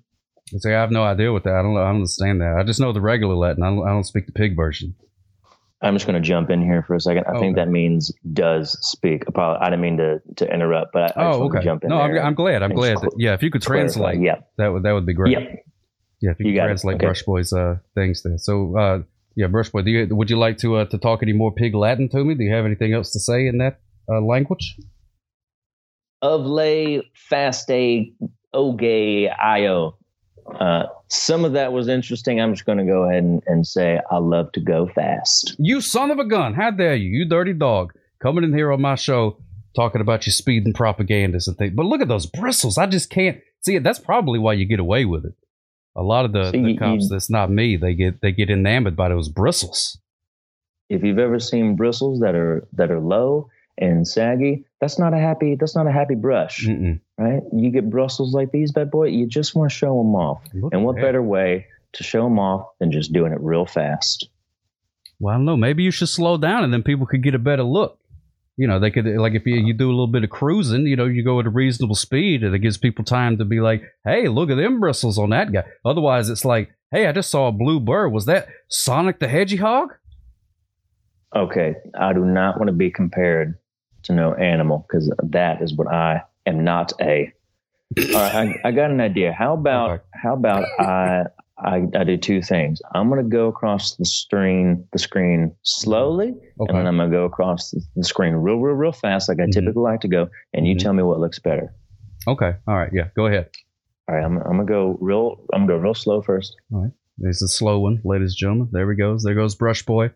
[SPEAKER 2] See, I have no idea what that. I don't. I don't understand that. I just know the regular Latin. I don't, I don't speak the pig version.
[SPEAKER 3] I'm just going to jump in here for a second. I think
[SPEAKER 2] Okay.
[SPEAKER 3] that means does speak. I didn't mean to, to interrupt, but I, I
[SPEAKER 2] Oh, okay.
[SPEAKER 3] to jump in
[SPEAKER 2] No, I'm, I'm glad. I'm glad. That, yeah, if you could
[SPEAKER 3] clarify.
[SPEAKER 2] translate,
[SPEAKER 3] Yeah.
[SPEAKER 2] that would that would be great.
[SPEAKER 3] Yep.
[SPEAKER 2] Yeah, if you,
[SPEAKER 3] You
[SPEAKER 2] could translate
[SPEAKER 3] Okay.
[SPEAKER 2] Brush Boy's uh, things there. So, uh, yeah, Brush Boy, do you, would you like to uh, to talk any more Pig Latin to me? Do you have anything else to say in that uh, language?
[SPEAKER 3] Of lay faste oge io. Uh, some of that was interesting. I'm just going to go ahead and, and say I love to go fast.
[SPEAKER 2] You son of a gun! How dare you, you dirty dog, coming in here on my show talking about your speed and propagandas and things. But look at those bristles. I just can't see it. That's probably why you get away with it. A lot of the,
[SPEAKER 3] So
[SPEAKER 2] the
[SPEAKER 3] you-
[SPEAKER 2] cops
[SPEAKER 3] you-
[SPEAKER 2] that's not me, they get they get enamored by those bristles.
[SPEAKER 3] If you've ever seen bristles that are that are low and saggy, that's not a happy that's not a happy brush,
[SPEAKER 2] Mm-mm.
[SPEAKER 3] right? You get bristles like these, bad boy. You just want to show them off.
[SPEAKER 2] Look
[SPEAKER 3] And what
[SPEAKER 2] that.
[SPEAKER 3] better way to show them off than just doing it real fast?
[SPEAKER 2] Well, I don't know. Maybe you should slow down and then people could get a better look. You know, they could like if you, you do a little bit of cruising, you know, you go at a reasonable speed and it gives people time to be like, hey, look at them bristles on that guy. Otherwise, it's like, hey, I just saw a blue bird. Was that Sonic the Hedgehog?
[SPEAKER 3] Okay, I do not want to be compared to no animal because that is what I am not a. All right, I, I got an idea. How about
[SPEAKER 2] Okay.
[SPEAKER 3] how about I, I I do two things. I'm gonna go across the screen the screen slowly, and then I'm gonna go across the, screen real real real fast like I
[SPEAKER 2] Mhm.
[SPEAKER 3] typically like to go. And you
[SPEAKER 2] Mhm.
[SPEAKER 3] tell me what looks better.
[SPEAKER 2] Okay. All right. Yeah. Go ahead.
[SPEAKER 3] All right, I'm, I'm gonna go real. I'm gonna go real slow first. All right.
[SPEAKER 2] There's a slow one, ladies and gentlemen. There he goes. There goes Brush Boy,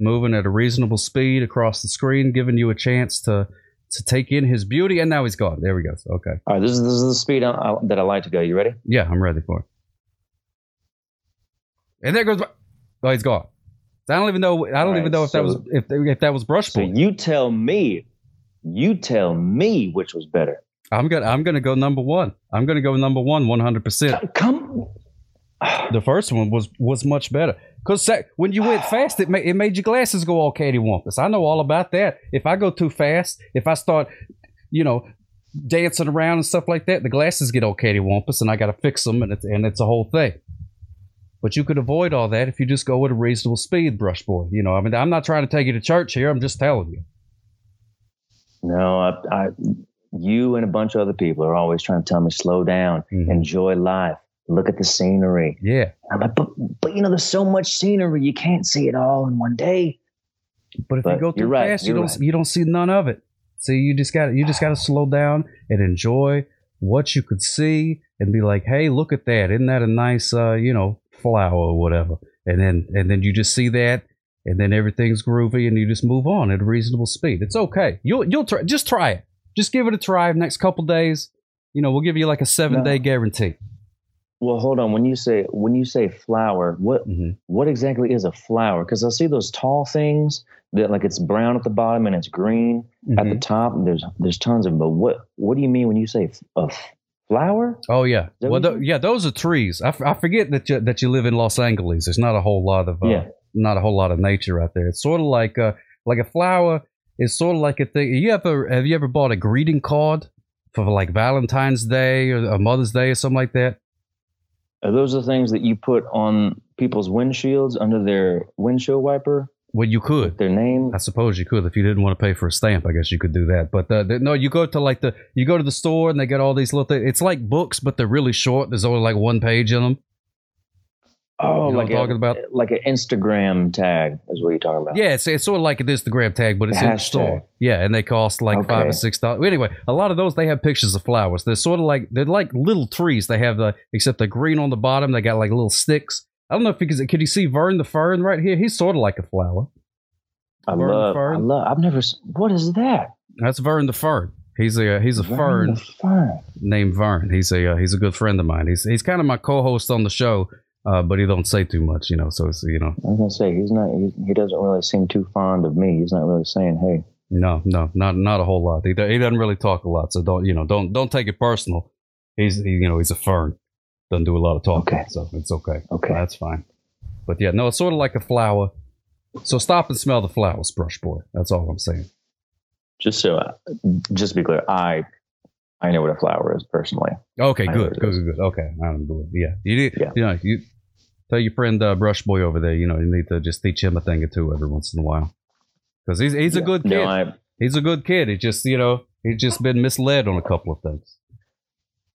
[SPEAKER 2] moving at a reasonable speed across the screen, giving you a chance to to take in his beauty. And now he's gone. There he goes. Okay.
[SPEAKER 3] All right, this is this is the speed I, I, that I like to go. You ready?
[SPEAKER 2] Yeah, I'm ready for it. And there goes. Oh, he's gone. I don't even know. I don't
[SPEAKER 3] All
[SPEAKER 2] even know if that was if if that was Brush
[SPEAKER 3] So you tell me. You tell me which was better.
[SPEAKER 2] I'm gonna I'm gonna go number one. I'm gonna go number one, 100. percent
[SPEAKER 3] Come.
[SPEAKER 2] The first one was was much better because when you went fast, it made it made your glasses go all Katie Wampus. I know all about that. If I go too fast, if I start, you know, dancing around and stuff like that, the glasses get all Katie Wampus, and I got to fix them, and it's and it's a whole thing. But you could avoid all that if you just go at a reasonable speed, brush boy. You know, I mean, I'm not trying to take you to church here. I'm just telling you.
[SPEAKER 3] No, I, I, you and a bunch of other people are always trying to tell me slow down,
[SPEAKER 2] Mhm.
[SPEAKER 3] enjoy life, look at the scenery.
[SPEAKER 2] Yeah,
[SPEAKER 3] I'm like, but, but you know, there's so much scenery, you can't see it all in one day.
[SPEAKER 2] but if
[SPEAKER 3] But
[SPEAKER 2] you go too
[SPEAKER 3] you're right,
[SPEAKER 2] fast, you don't
[SPEAKER 3] right.
[SPEAKER 2] you don't see none of it. See, you just got you just got to slow down and enjoy what you could see and be like, hey, look at that! Isn't that a nice, uh, you know, flower or whatever? And then and then you just see that, and then everything's groovy, and you just move on at a reasonable speed. It's okay. You'll you'll try. Just try it. Just give it a try. Next couple days, you know, we'll give you like a seven
[SPEAKER 3] No.
[SPEAKER 2] day guarantee.
[SPEAKER 3] Well, hold on. When you say when you say flower, what
[SPEAKER 2] hmm
[SPEAKER 3] what exactly is a flower? Because I see those tall things that like it's brown at the bottom and it's green at
[SPEAKER 2] Mm-hmm.
[SPEAKER 3] the top. And there's there's tons of them. But what what do you mean when you say a flower?
[SPEAKER 2] Oh yeah, well
[SPEAKER 3] what you
[SPEAKER 2] tho-
[SPEAKER 3] said?
[SPEAKER 2] yeah, those are trees. I, f- I forget that you, that you live in Los Angeles. There's not a whole lot of uh,
[SPEAKER 3] Yeah.
[SPEAKER 2] not a whole lot of nature out there. It's sort of like uh like a flower. It's sort of like a thing. You ever have you ever bought a greeting card for like Valentine's Day or a Mother's Day or something like that?
[SPEAKER 3] Are those the things that you put on people's windshields under their windshield wiper?
[SPEAKER 2] Well, you could.
[SPEAKER 3] Their name?
[SPEAKER 2] I suppose you could if you didn't want to pay for a stamp. I guess you could do that. But uh, the, no, you go to like the you go to the store and they got all these little things. It's like books, but they're really short. There's only like one page in them.
[SPEAKER 3] Oh,
[SPEAKER 2] You know what
[SPEAKER 3] like
[SPEAKER 2] I'm talking
[SPEAKER 3] a,
[SPEAKER 2] about?
[SPEAKER 3] like an Instagram tag is what you're talking about.
[SPEAKER 2] Yeah, it's, it's sort of like an Instagram tag, but it's in the store. Yeah, and they cost like five or six dollars. Anyway, a lot of those they have pictures of flowers. They're sort of like they're like little trees. They have the except they're green on the bottom. They got like little sticks. I don't know if you can. Could you see Vern the fern right here? He's sort of like a flower.
[SPEAKER 3] I
[SPEAKER 2] Vern the
[SPEAKER 3] love,
[SPEAKER 2] fern?
[SPEAKER 3] I love. I've never. What is that?
[SPEAKER 2] That's Vern the fern. He's a he's a
[SPEAKER 3] Vern
[SPEAKER 2] fern
[SPEAKER 3] fern.
[SPEAKER 2] named Vern. He's a uh, he's a good friend of mine. He's he's kind of my co-host on the show, uh, but he don't say too much, you know. So it's you know
[SPEAKER 3] I was gonna say he's not. He, he doesn't really seem too fond of me. He's not really saying, "Hey,
[SPEAKER 2] No, no, not not a whole lot. He, he doesn't really talk a lot, so don't you know? Don't don't take it personal. He's he, you know he's a fern, doesn't do a lot of talking,
[SPEAKER 3] Okay.
[SPEAKER 2] so it's okay.
[SPEAKER 3] okay."
[SPEAKER 2] That's fine. But yeah, no, it's sort of like a flower. So stop and smell the flowers, brush boy. That's all I'm saying.
[SPEAKER 3] Just so, I, just to be clear, I, I know what a flower is personally.
[SPEAKER 2] Okay,
[SPEAKER 3] I
[SPEAKER 2] good,
[SPEAKER 3] what it
[SPEAKER 2] good, good, good. Okay, I'm good. Yeah, you did.
[SPEAKER 3] Yeah.
[SPEAKER 2] You know, you tell your friend uh, Brush Boy over there. You know, you need to just teach him a thing or two every once in a while because he's he's a good kid.
[SPEAKER 3] No, I
[SPEAKER 2] he's a good kid. He just you know he's just been misled on a couple of things.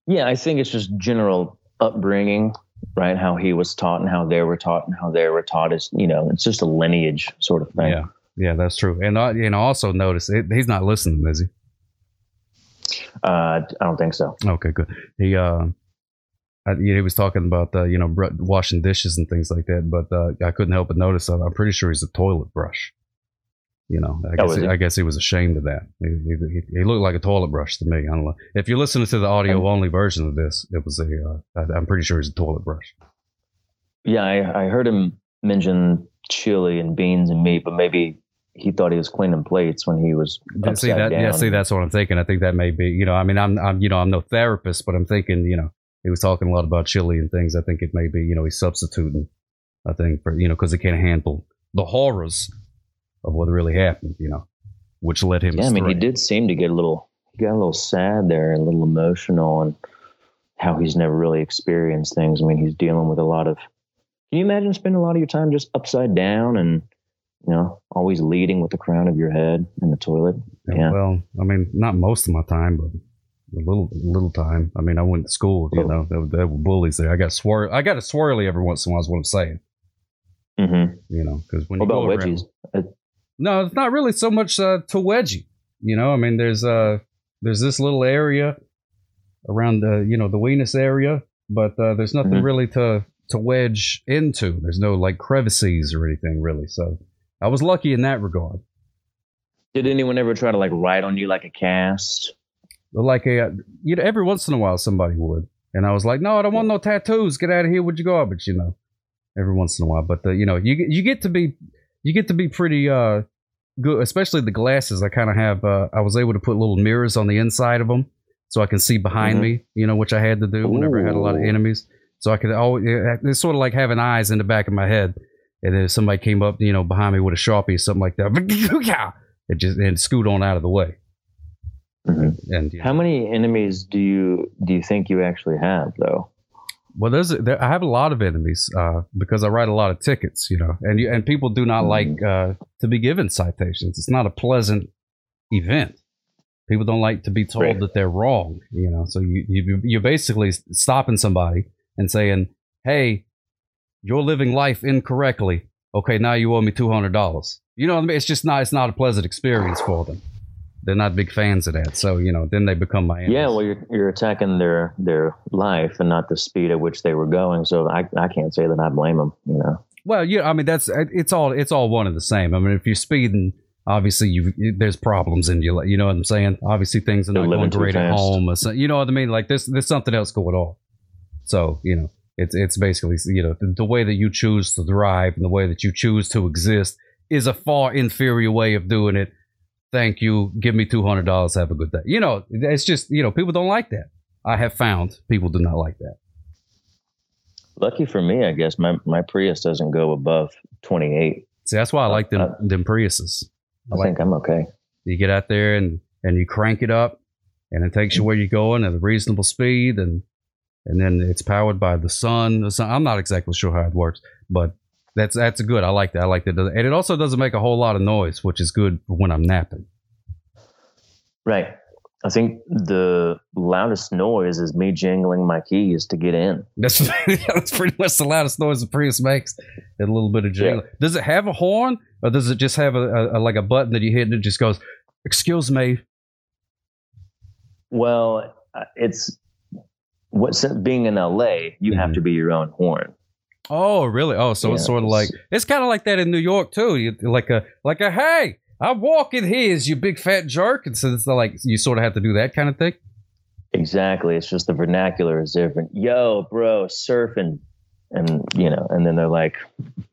[SPEAKER 3] yeah, I think it's just general upbringing, right? How he was taught and how they were taught and how they were taught is, you know, it's just a lineage sort of thing.
[SPEAKER 2] Yeah, yeah, that's true. And uh, you know, also notice it, he's not listening, is he?
[SPEAKER 3] Uh, I don't think so.
[SPEAKER 2] Okay, good. He uh, I, you know, he was talking about uh, you know br- washing dishes and things like that, but uh, I couldn't help but notice. I'm pretty sure he's a toilet brush. You know, I guess
[SPEAKER 3] is
[SPEAKER 2] he,
[SPEAKER 3] he?
[SPEAKER 2] I guess he was ashamed of that. He, he, he looked like a toilet brush to me. I don't know if you're listening to the audio only version of this. It was a. Uh, I, I'm pretty sure he's a toilet brush.
[SPEAKER 3] Yeah, I, I heard him mention chili and beans and meat, but maybe he thought he was cleaning plates when he was
[SPEAKER 2] Yeah,
[SPEAKER 3] upside
[SPEAKER 2] see that?
[SPEAKER 3] down.
[SPEAKER 2] Yeah, see that's what I'm thinking. I think that may be. You know, I mean, I'm, I'm, you know, I'm no therapist, but I'm thinking, you know, he was talking a lot about chili and things. I think it may be, you know, he's substituting. I think for you know because he can't handle the horrors of what really happened. You know, which led him.
[SPEAKER 3] Yeah, I mean, he did seem to get a little, he got a little sad there, a little emotional, and how he's never really experienced things. I mean, he's dealing with a lot of. Can you imagine spending a lot of your time just upside down and, you know, always leading with the crown of your head in the toilet? Yeah.
[SPEAKER 2] Well, I mean, not most of my time, but a little, little time. I mean, I went to school. You know, there, were- there were bullies there. I got swir. I got a swirly every once in a while. Is what I'm saying.
[SPEAKER 3] Mm-hmm.
[SPEAKER 2] You know, because when
[SPEAKER 3] What
[SPEAKER 2] you
[SPEAKER 3] about
[SPEAKER 2] go around-
[SPEAKER 3] wedgies? Uh,
[SPEAKER 2] No, it's not really so much uh, to wedgie. You know, I mean, there's uh, there's this little area around the you know the weenus area, but uh, there's nothing
[SPEAKER 3] Mhm.
[SPEAKER 2] really to to wedge into. There's no like crevices or anything really. So I was lucky in that regard.
[SPEAKER 3] Did anyone ever try to like write on you like a cast?
[SPEAKER 2] Like a you know, every once in a while somebody would, and I was like, no, I don't want no tattoos. Get out of here with your garbage. You know, every once in a while. But uh, you know, you you get to be you get to be pretty uh good, especially the glasses. I kind of have. Uh, I was able to put little mirrors on the inside of them, so I can see behind
[SPEAKER 3] Mhm.
[SPEAKER 2] me. You know, which I had to do whenever I had a lot of enemies. So I could always. It's sort of like having eyes in the back of my head. And then if somebody came up, you know, behind me with a sharpie or something like that, it just and scoot on out of the way.
[SPEAKER 3] Mhm.
[SPEAKER 2] And yeah.
[SPEAKER 3] How many enemies do you do you think you actually have though?
[SPEAKER 2] Well, there's there, I have a lot of enemies uh, because I write a lot of tickets, you know, and you, and people do not
[SPEAKER 3] Mhm.
[SPEAKER 2] like uh, to be given citations. It's not a pleasant event. People don't like to be told
[SPEAKER 3] Right.
[SPEAKER 2] that they're wrong, you know. So you, you you're basically stopping somebody and saying, "Hey, you're living life incorrectly. Okay, now you owe me two hundred dollars." You know what I mean? It's just not it's not a pleasant experience for them. They're not big fans of that. So you know, then they become my enemies.
[SPEAKER 3] Yeah, well, you're you're attacking their their life and not the speed at which they were going. So I I can't say that I blame them. You know.
[SPEAKER 2] Well, yeah, I mean that's it's all it's all one and the same. I mean, if you're speeding, obviously you there's problems in your you know what I'm saying. Obviously things are not going great at home, or so, you know what I mean. Like there's there's something else going on. So you know, it's it's basically you know the, the way that you choose to drive and the way that you choose to exist is a far inferior way of doing it. Thank you. Give me two hundred dollars. Have a good day. You know, it's just you know people don't like that. I have found people do not like that.
[SPEAKER 3] Lucky for me, I guess my my Prius doesn't go above 28.
[SPEAKER 2] See, that's why I like them
[SPEAKER 3] Uh,
[SPEAKER 2] them Priuses.
[SPEAKER 3] I
[SPEAKER 2] like
[SPEAKER 3] think I'm okay.
[SPEAKER 2] you get out there and and you crank it up and it takes you where you're going at a reasonable speed and and then it's powered by the sun the sun i'm not exactly sure how it works but that's that's good i like that i like that and it also doesn't make a whole lot of noise which is good when i'm napping
[SPEAKER 3] Right. I think the loudest noise is me jingling my keys to get in.
[SPEAKER 2] that's that's pretty much the loudest noise the prius makes and a little bit of jingle does it have a horn or does it just have a, a, a like a button that you hit and it just goes excuse me
[SPEAKER 3] Well, uh, it's what's being in LA, you have
[SPEAKER 2] Mhm.
[SPEAKER 3] to be your own horn.
[SPEAKER 2] Oh, really? Oh, so it's sort of like
[SPEAKER 3] it's-
[SPEAKER 2] kind of like that in New York too. You like a like a hey, I'm walking here, you big fat jerk, and so it's like you sort of have to do that kind of thing.
[SPEAKER 3] Exactly. It's just the vernacular is different. Yo, bro, surfing. And, you know, and then they're like,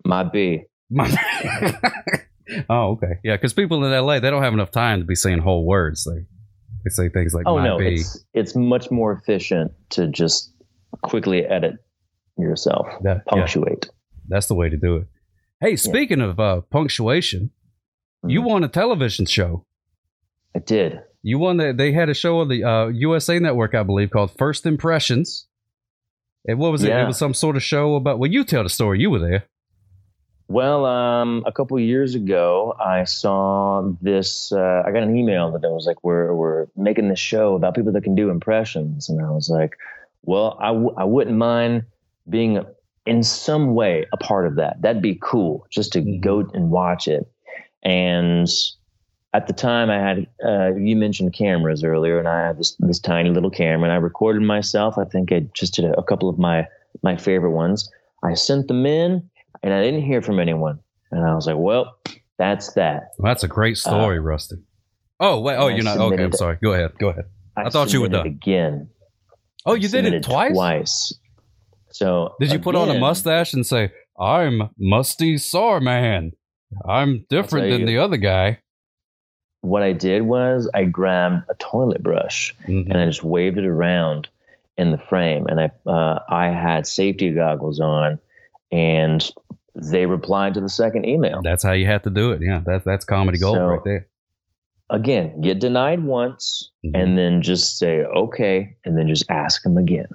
[SPEAKER 3] my B.
[SPEAKER 2] My- oh, okay, yeah, because people in L.A. they don't have enough time to be saying whole words. They they say things like
[SPEAKER 3] Oh,
[SPEAKER 2] "my
[SPEAKER 3] no.
[SPEAKER 2] B."
[SPEAKER 3] It's, it's much more efficient to just quickly edit yourself,
[SPEAKER 2] That- yeah,
[SPEAKER 3] punctuate.
[SPEAKER 2] that's the way to do it. Hey, speaking of uh, punctuation, you
[SPEAKER 3] Mhm.
[SPEAKER 2] won a television show.
[SPEAKER 3] I did.
[SPEAKER 2] You won that. They had a show on the uh, USA Network, I believe, called First Impressions, And what was it?
[SPEAKER 3] Yeah.
[SPEAKER 2] It was some sort of show about. Well, you tell the story. You were there.
[SPEAKER 3] Well, um, a couple of years ago, I saw this. Uh, I got an email that it was like, "We're we're making this show about people that can do impressions," and I was like, "Well, I w- I wouldn't mind being in some way a part of that. That'd be cool, just to
[SPEAKER 2] Mhm.
[SPEAKER 3] go and watch it." And at the time, I had uh, you mentioned cameras earlier, and I had this this tiny little camera, and I recorded myself. I think I just did a, a couple of my my favorite ones. I sent them in, and I didn't hear from anyone. And I was like, "Well, that's that."
[SPEAKER 2] Well, that's a great story, Rusty. Oh wait. Oh, you're not. Okay, I'm sorry. Go ahead. Go ahead. I thought you were done.
[SPEAKER 3] again.
[SPEAKER 2] Oh, you did it twice.
[SPEAKER 3] Twice. So
[SPEAKER 2] Did you put on a mustache and say, "I'm Musty Sarman. I'm different than
[SPEAKER 3] you.
[SPEAKER 2] the other guy"?
[SPEAKER 3] What I did was I grabbed a toilet brush
[SPEAKER 2] Mhm.
[SPEAKER 3] and I just waved it around in the frame, and I uh, I had safety goggles on, and they replied to the second email.
[SPEAKER 2] That's how you have to do it. Yeah, that's that's comedy gold
[SPEAKER 3] So-
[SPEAKER 2] right there.
[SPEAKER 3] Again, get denied once,
[SPEAKER 2] Mhm.
[SPEAKER 3] and then just say okay, and then just ask them again.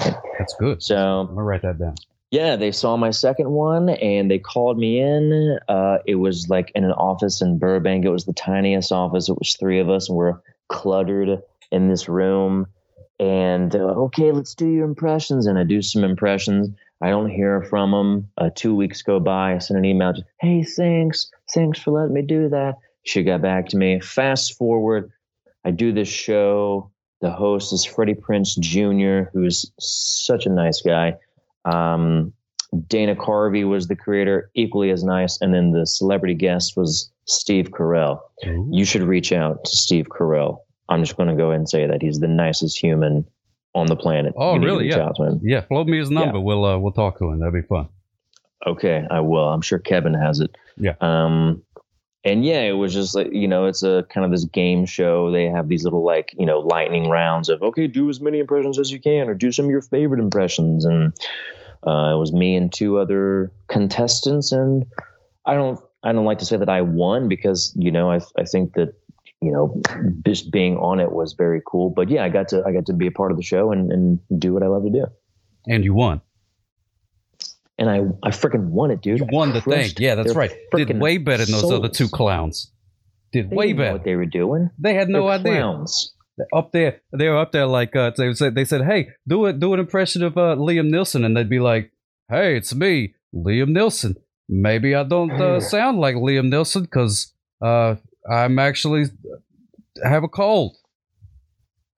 [SPEAKER 3] Right.
[SPEAKER 2] That's good.
[SPEAKER 3] So I'm
[SPEAKER 2] gonna write that down.
[SPEAKER 3] Yeah, they saw my second one and they called me in. Uh, it was like in an office in Burbank. It was the tiniest office. It was three of us, and we're cluttered in this room. And uh, okay, let's do your impressions. And I do some impressions. I don't hear from them. Uh, two weeks go by. I send an email. Just, hey, thanks, thanks for letting me do that. She got back to me. Fast forward, I do this show. The host is Freddie Prinze Jr., who's such a nice guy. Um, Dana Carvey was the creator, equally as nice, and then the celebrity guest was Steve Carell.
[SPEAKER 2] Ooh.
[SPEAKER 3] You should reach out to Steve Carell. I'm just going to go ahead and say that he's the nicest human on the planet.
[SPEAKER 2] Oh,
[SPEAKER 3] You
[SPEAKER 2] really? Yeah. Yeah, float me his number. We'll uh, we'll talk to him. That'd be fun.
[SPEAKER 3] Okay, I will. I'm sure Kevin has it.
[SPEAKER 2] Yeah.
[SPEAKER 3] Um, and yeah, it was just like you know, it's a kind of this game show. They have these little like you know lightning rounds of okay, do as many impressions as you can, or do some of your favorite impressions. And uh, it was me and two other contestants, and I don't I don't like to say that I won because you know I I think that you know just being on it was very cool. But yeah, I got to I got to be a part of the show and and do what I love to do.
[SPEAKER 2] And you won.
[SPEAKER 3] And I I freaking won it, dude.
[SPEAKER 2] You
[SPEAKER 3] I
[SPEAKER 2] won the thing. Yeah, that's right. Did way better than those other two clowns. Did
[SPEAKER 3] They
[SPEAKER 2] way
[SPEAKER 3] didn't know
[SPEAKER 2] better.
[SPEAKER 3] what they were doing.
[SPEAKER 2] They had no
[SPEAKER 3] They're
[SPEAKER 2] idea.
[SPEAKER 3] Clowns.
[SPEAKER 2] Up there, they were up there like uh, they said. They said, "Hey, do it, do an impression of uh, Liam Neeson," and they'd be like, "Hey, it's me, Liam Neeson. Maybe I don't uh, sound like Liam Neeson because uh, I'm actually have a cold."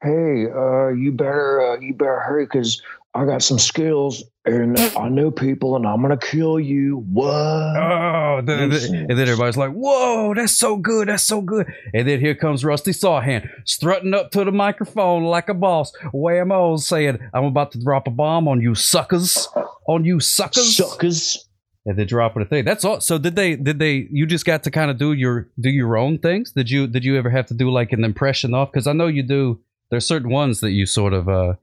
[SPEAKER 3] Hey, uh, you better uh, you better hurry because I got some skills and I know people and I'm gonna kill you. What?
[SPEAKER 2] Oh, then-
[SPEAKER 3] Neeson.
[SPEAKER 2] and then everybody's like, "Whoa, that's so good, that's so good!" And then here comes Rusty Sarhan strutting up to the microphone like a boss, whammo, saying, "I'm about to drop a bomb on you suckers, on you suckers."
[SPEAKER 3] Suckers.
[SPEAKER 2] And they're dropping a thing. That's all. So did they? Did they? You just got to kind of do your do your own things. Did you? Did you ever have to do like an impression off? Because I know you do. There's certain ones that you sort of, uh,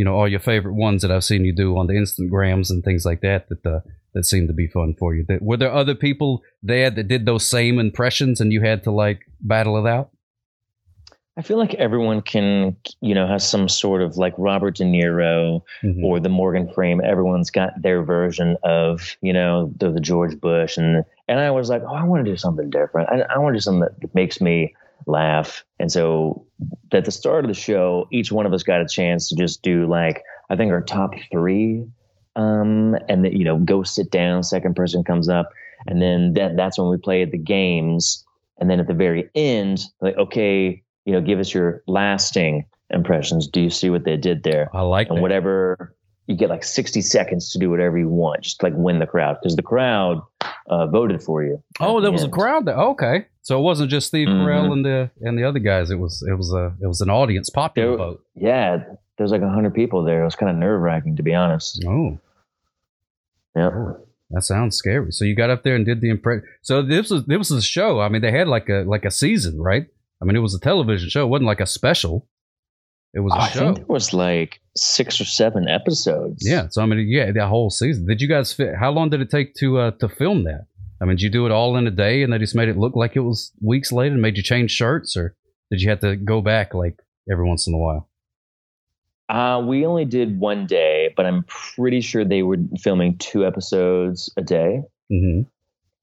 [SPEAKER 2] you know, all your favorite ones that I've seen you do on the Instagrams and things like that. That uh, that seem to be fun for you. That, were there other people there that did those same impressions and you had to like battle it out?
[SPEAKER 3] I feel like everyone can, you know, has some sort of like Robert De Niro
[SPEAKER 2] Mhm.
[SPEAKER 3] or the Morgan Freeman. Everyone's got their version of, you know, the, the George Bush, and and I was like, oh, I want to do something different. I, I want to do something that makes me laugh. And so at the start of the show, each one of us got a chance to just do like I think our top three, um, and then you know go sit down. Second person comes up, and then that that's when we played the games. And then at the very end, like okay, you know, give us your lasting impressions. Do you see what they did there?
[SPEAKER 2] I like
[SPEAKER 3] and
[SPEAKER 2] that.
[SPEAKER 3] whatever you get like 60 seconds to do whatever you want just like win the crowd because the crowd uh, voted for you
[SPEAKER 2] Oh, there
[SPEAKER 3] the
[SPEAKER 2] was a crowd there. Okay, so it wasn't just Steve
[SPEAKER 3] Mhm.
[SPEAKER 2] Carell and the and the other guys. It was it was a it was an audience popular
[SPEAKER 3] There-
[SPEAKER 2] vote.
[SPEAKER 3] yeah there's like 100 people there it was kind of nerve-wracking to be honest
[SPEAKER 2] Oh.
[SPEAKER 3] yeah
[SPEAKER 2] That sounds scary. So you got up there and did the impression. So this was this was a show. I mean, they had like a like a season, right? I mean, it was a television show. It wasn't like a special. It was a
[SPEAKER 3] Oh, I
[SPEAKER 2] show.
[SPEAKER 3] think there was like six or seven episodes
[SPEAKER 2] Yeah. So I mean, yeah, that whole season. Did you guys? Fit, how long did it take to uh, to film that? I mean, did you do it all in a day, and they just made it look like it was weeks later, and made you change shirts, or did you have to go back like every once in a while?
[SPEAKER 3] uh, we only did one day but I'm pretty sure they were filming two episodes a day
[SPEAKER 2] hmm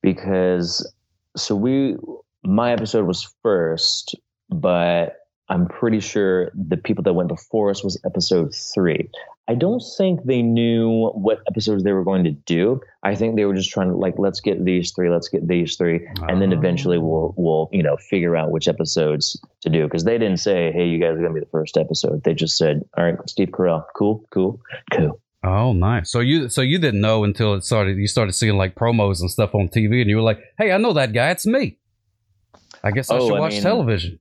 [SPEAKER 3] because so we my episode was first, but I'm pretty sure the people that went before us was episode three. I don't think they knew what episodes they were going to do. I think they were just trying to like, let's get these three, let's get these three, and then eventually oh. we'll we'll you know figure out which episodes to do because they didn't say, hey, you guys are gonna be the first episode. They just said, all right, Steve Carell, cool, cool, cool.
[SPEAKER 2] Oh, nice. So you so you didn't know until it started. You started seeing like promos and stuff on TV, and you were like, "Hey, I know that guy. It's me." I guess I
[SPEAKER 3] Oh,
[SPEAKER 2] should
[SPEAKER 3] I
[SPEAKER 2] watch
[SPEAKER 3] mean-
[SPEAKER 2] television.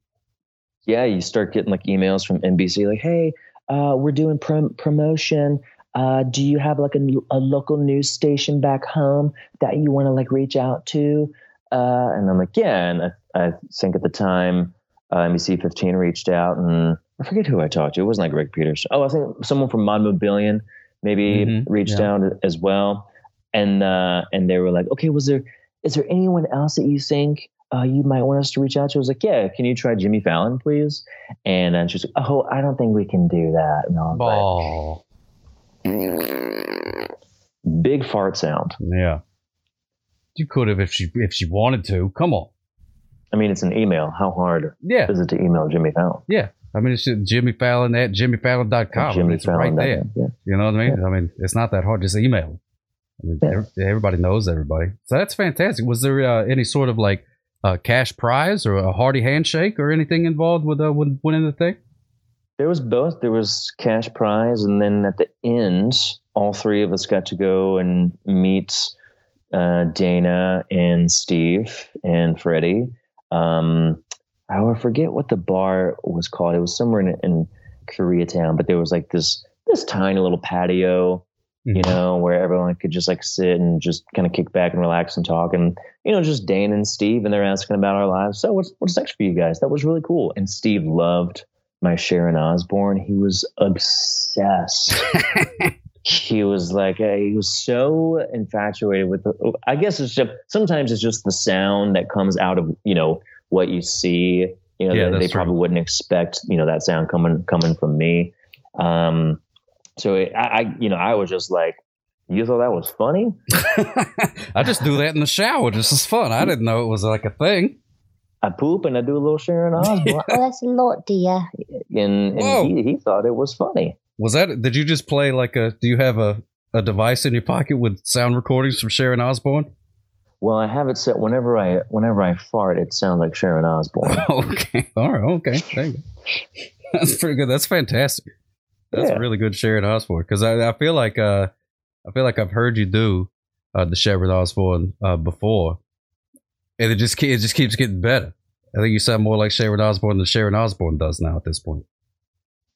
[SPEAKER 3] Yeah, you start getting like emails from NBC, like, "Hey, uh, we're doing prom- promotion. Uh, do you have like a, a local news station back home that you want to like reach out to?" Uh, and I'm like, "Yeah." And I, I think at the time, uh, NBC 15 reached out, and I forget who I talked to. It wasn't like Greg Peters. Oh, I think someone from Mod Mobillion maybe
[SPEAKER 2] Mhm,
[SPEAKER 3] reached
[SPEAKER 2] yeah.
[SPEAKER 3] out as well, and uh, and they were like, "Okay, was there is there anyone else that you think?" Uh, you might want us to reach out to. I was like, yeah, can you try Jimmy Fallon, please? And then she's like, oh, I don't think we can do that. No,
[SPEAKER 2] Oh,
[SPEAKER 3] big fart sound.
[SPEAKER 2] yeah. You could have if she if she wanted to. Come on.
[SPEAKER 3] I mean, it's an email. How hard
[SPEAKER 2] Yeah,
[SPEAKER 3] is it to email Jimmy Fallon?
[SPEAKER 2] yeah. I mean, it's just Jimmy Fallon at jimmyfallon.com. I mean, it's right there.
[SPEAKER 3] Yeah.
[SPEAKER 2] You know what I mean? I mean, it's not that hard. Just email. I mean,
[SPEAKER 3] Yeah.
[SPEAKER 2] everybody knows everybody. So that's fantastic. Was there uh, any sort of like uh, cash prize or a hearty handshake or anything involved with uh, win- winning the thing?
[SPEAKER 3] There was both. There was cash prize, and then at the end, all three of us got to go and meet uh, Dana and Steve and Freddie. Um, I forget what the bar was called. It was somewhere in, in Koreatown, but there was like this this tiny little patio, you know, where everyone could just like sit and just kind of kick back and relax and talk, and you know, just Dana and Steve, and they're asking about our lives. So what's what's next for you guys? That was really cool. And Steve loved my Sharon Osbourne. He was obsessed. he was like he was so infatuated with the. I guess it's just sometimes it's just the sound that comes out of you know what you see. You know,
[SPEAKER 2] Yeah,
[SPEAKER 3] they, they probably wouldn't expect you know that sound coming coming from me. Um, so it, I, I you know I was just like, you thought that was funny?
[SPEAKER 2] I just do that in the shower. This is fun. I didn't know it was like a thing.
[SPEAKER 3] I poop and I do a little Sharon Osbourne. oh, that's a lot, dear. And, and he, he thought it was funny.
[SPEAKER 2] Was that? Did you just play like a? Do you have a a device in your pocket with sound recordings from Sharon Osbourne?
[SPEAKER 3] Well, I have it set whenever I whenever I fart, it sounds like Sharon Osbourne.
[SPEAKER 2] okay. All right. Okay. There you go. That's pretty good. That's fantastic. That's
[SPEAKER 3] Yeah.
[SPEAKER 2] really good Sharon Osbourne because I, I feel like uh I feel like I've heard you do uh, the Sharon Osbourne uh, before, and it just it just keeps getting better. I think you sound more like Sharon Osbourne than Sharon Osbourne does now at this point.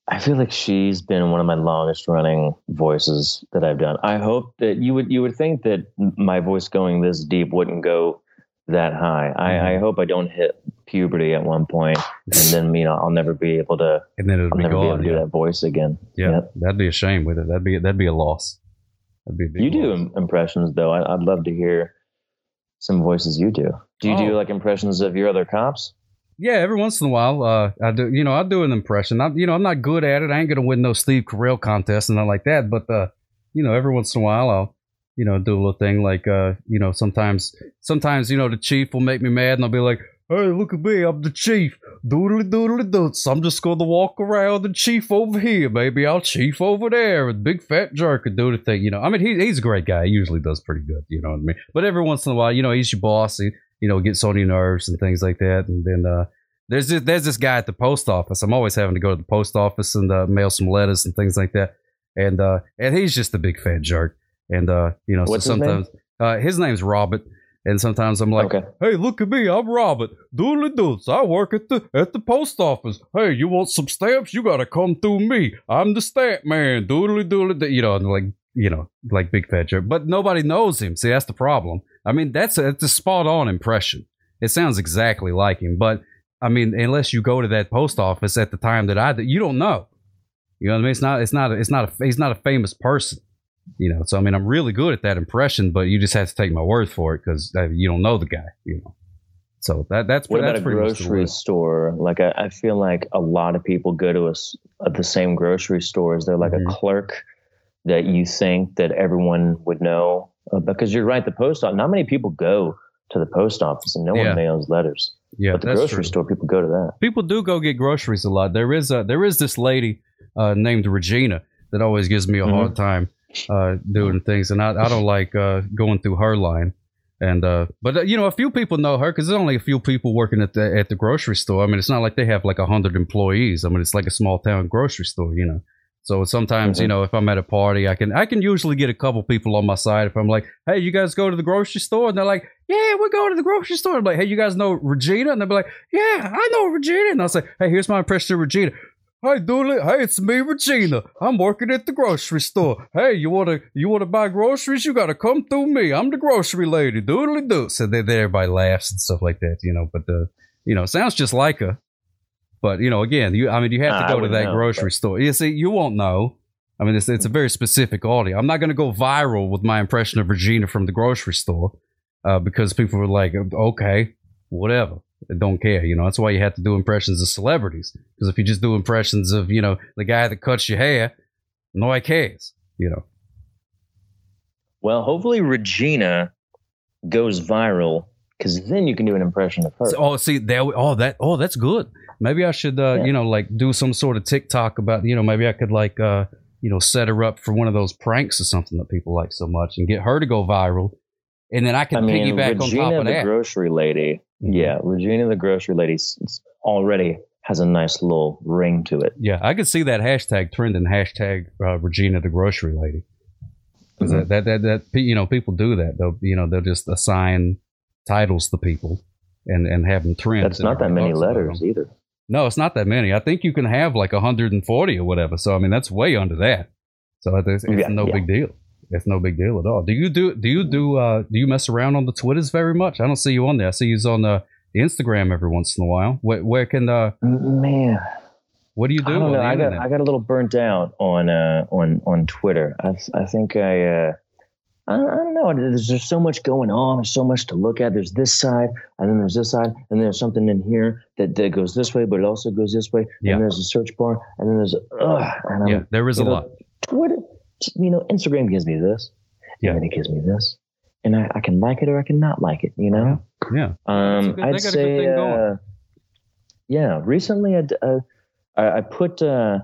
[SPEAKER 3] I feel like she's been one of my longest running voices that I've done. I hope that you would you would think that my voice going this deep wouldn't go that high. I, I hope I don't hit puberty at one point, and then you know I'll never be able to
[SPEAKER 2] And then it'll
[SPEAKER 3] I'll
[SPEAKER 2] be
[SPEAKER 3] never be able
[SPEAKER 2] gone.
[SPEAKER 3] to do that voice again.
[SPEAKER 2] Yeah,
[SPEAKER 3] Yep.
[SPEAKER 2] that'd be a shame with it. That'd be that'd be a loss. That'd be a big
[SPEAKER 3] You do
[SPEAKER 2] loss.
[SPEAKER 3] im- impressions though. I, I'd love to hear some voices you do. Do you
[SPEAKER 2] Oh.
[SPEAKER 3] do like impressions of your other cops?
[SPEAKER 2] Yeah, every once in a while, uh, I do. You know, I do an impression. I, you know, I'm not good at it. I ain't gonna win no Steve Carell contest and nothing like that. But uh, you know, every once in a while, I'll, you know, do a little thing like, uh, you know, sometimes, sometimes, you know, the chief will make me mad, and I'll be like, "Hey, look at me, I'm the chief. Doodly doodly doots. I'm just gonna walk around the chief over here. Maybe I'll chief over there. And big fat jerk and do the thing. You know, I mean, he, he's a great guy. He usually does pretty good. You know what I mean? But every once in a while, you know, he's your boss. He, you know, gets on your nerves and things like that. And then uh, there's this, there's this guy at the post office. I'm always having to go to the post office and uh, mail some letters and things like that. And uh, and he's just a big fat jerk. And uh, you know,
[SPEAKER 3] What's
[SPEAKER 2] so
[SPEAKER 3] his name?
[SPEAKER 2] sometimes uh, his name's Robert. And sometimes I'm like,
[SPEAKER 3] okay.
[SPEAKER 2] Hey, look at me, I'm Robert. Doodly doots. I work at the at the post office. Hey, you want some stamps? You gotta come through me. I'm the stamp man. Doodly doodly doo. You know, and like you know, like big fat. But nobody knows him. See, that's the problem. I mean, that's a, it's a spot on impression. It sounds exactly like him. But I mean, unless you go to that post office at the time that I did, you don't know. You know what I mean? It's not. It's not. It's not a. He's not a famous person. You know. So I mean, I'm really good at that impression, but you just have to take my word for it because uh, you don't know the guy. You know. So that that's
[SPEAKER 3] What
[SPEAKER 2] that's
[SPEAKER 3] about a
[SPEAKER 2] pretty
[SPEAKER 3] grocery store? Like I, I feel like a lot of people go to us at the same grocery stores. They're like
[SPEAKER 2] Mhm.
[SPEAKER 3] a clerk that you think that everyone would know? Uh, because you're right, the post office. Not many people go to the post office, and no
[SPEAKER 2] Yeah.
[SPEAKER 3] one mails letters.
[SPEAKER 2] Yeah,
[SPEAKER 3] but the grocery
[SPEAKER 2] true.
[SPEAKER 3] store, people go to that.
[SPEAKER 2] people do go get groceries a lot. There is a there is this lady uh, named Regina that always gives me a
[SPEAKER 3] Mhm.
[SPEAKER 2] hard time uh, doing things, and I, I don't like uh, going through her line. And uh, but uh, you know, a few people know her because there's only a few people working at the at the grocery store. I mean, it's not like they have like a hundred employees. I mean, it's like a small town grocery store, you know. So sometimes, you
[SPEAKER 3] Mhm.
[SPEAKER 2] know, if I'm at a party, I can I can usually get a couple people on my side if I'm like, hey, you guys go to the grocery store, and they're like, yeah, we're going to the grocery store. I'm like, hey, you guys know Regina? And they'll be like, yeah, I know Regina. And I'll say, hey, here's my impression of Regina. Hey, Dooley. Hey, it's me, Regina. I'm working at the grocery store. Hey, you wanna you wanna buy groceries? You gotta come through me. I'm the grocery lady. Doodly doo. So then then everybody laughs and stuff like that, you know. But the you know, sounds just like her. But you know, again, you I mean, you have to go to that
[SPEAKER 3] know,
[SPEAKER 2] grocery
[SPEAKER 3] but-
[SPEAKER 2] store. You see, you won't know. I mean, it's it's a very specific audience. I'm not going to go viral with my impression of Regina from the grocery store uh, because people were like, okay, whatever. Don't care. You know, that's why you have to do impressions of celebrities. Because if you just do impressions of, you know, the guy that cuts your hair, nobody cares. You know.
[SPEAKER 3] Well, hopefully Regina goes viral because then you can do an impression of her.
[SPEAKER 2] So- oh, see, there. we- Oh, that. Oh, that's good. Maybe I should, uh,
[SPEAKER 3] Yeah.
[SPEAKER 2] you know, like do some sort of TikTok about, you know, maybe I could like, uh, you know, set her up for one of those pranks or something that people like so much, and get her to go viral, and then I can
[SPEAKER 3] I mean,
[SPEAKER 2] piggyback on
[SPEAKER 3] Regina
[SPEAKER 2] top of
[SPEAKER 3] the
[SPEAKER 2] that.
[SPEAKER 3] grocery lady. Yeah, Regina the grocery lady s- s- already has a nice little ring to it.
[SPEAKER 2] Yeah, I could see that hashtag trending. Hashtag uh, Regina the grocery lady. 'Cause
[SPEAKER 3] Mhm.
[SPEAKER 2] that, that that that you know people do that. They'll you know they'll just assign titles to people and and have them trend.
[SPEAKER 3] That's not that many letters either.
[SPEAKER 2] No, it's not that many. I think you can have like 140 or whatever. So I mean that's way under that. So it's, it's
[SPEAKER 3] Yeah,
[SPEAKER 2] no
[SPEAKER 3] yeah.
[SPEAKER 2] big deal. It's no big deal at all. Do you do do you do uh do you mess around on the Twitters very much? I don't see you on there. I see you on the, the Instagram every once in a while. Where, where can uh
[SPEAKER 3] Man,
[SPEAKER 2] what do you do
[SPEAKER 3] I
[SPEAKER 2] on
[SPEAKER 3] don't know.
[SPEAKER 2] the
[SPEAKER 3] I got? I got a little burnt out on uh on on Twitter. I I think I uh I, don't know. There's just so much going on. There's so much to look at. There's this side, and then there's this side, and there's something in here that, that goes this way, but it also goes this way.
[SPEAKER 2] Yeah.
[SPEAKER 3] And there's a search bar, and then there's ugh, and I'm,
[SPEAKER 2] yeah, there is a
[SPEAKER 3] know,
[SPEAKER 2] lot.
[SPEAKER 3] Twitter, you know, Instagram gives me this,
[SPEAKER 2] Yeah.
[SPEAKER 3] and then it gives me this, and I, I can like it or I can not like it. You know.
[SPEAKER 2] Yeah.
[SPEAKER 3] Um,
[SPEAKER 2] good-
[SPEAKER 3] I'd
[SPEAKER 2] got a good
[SPEAKER 3] say, uh, yeah. Recently, I, d- uh, I, I put, uh,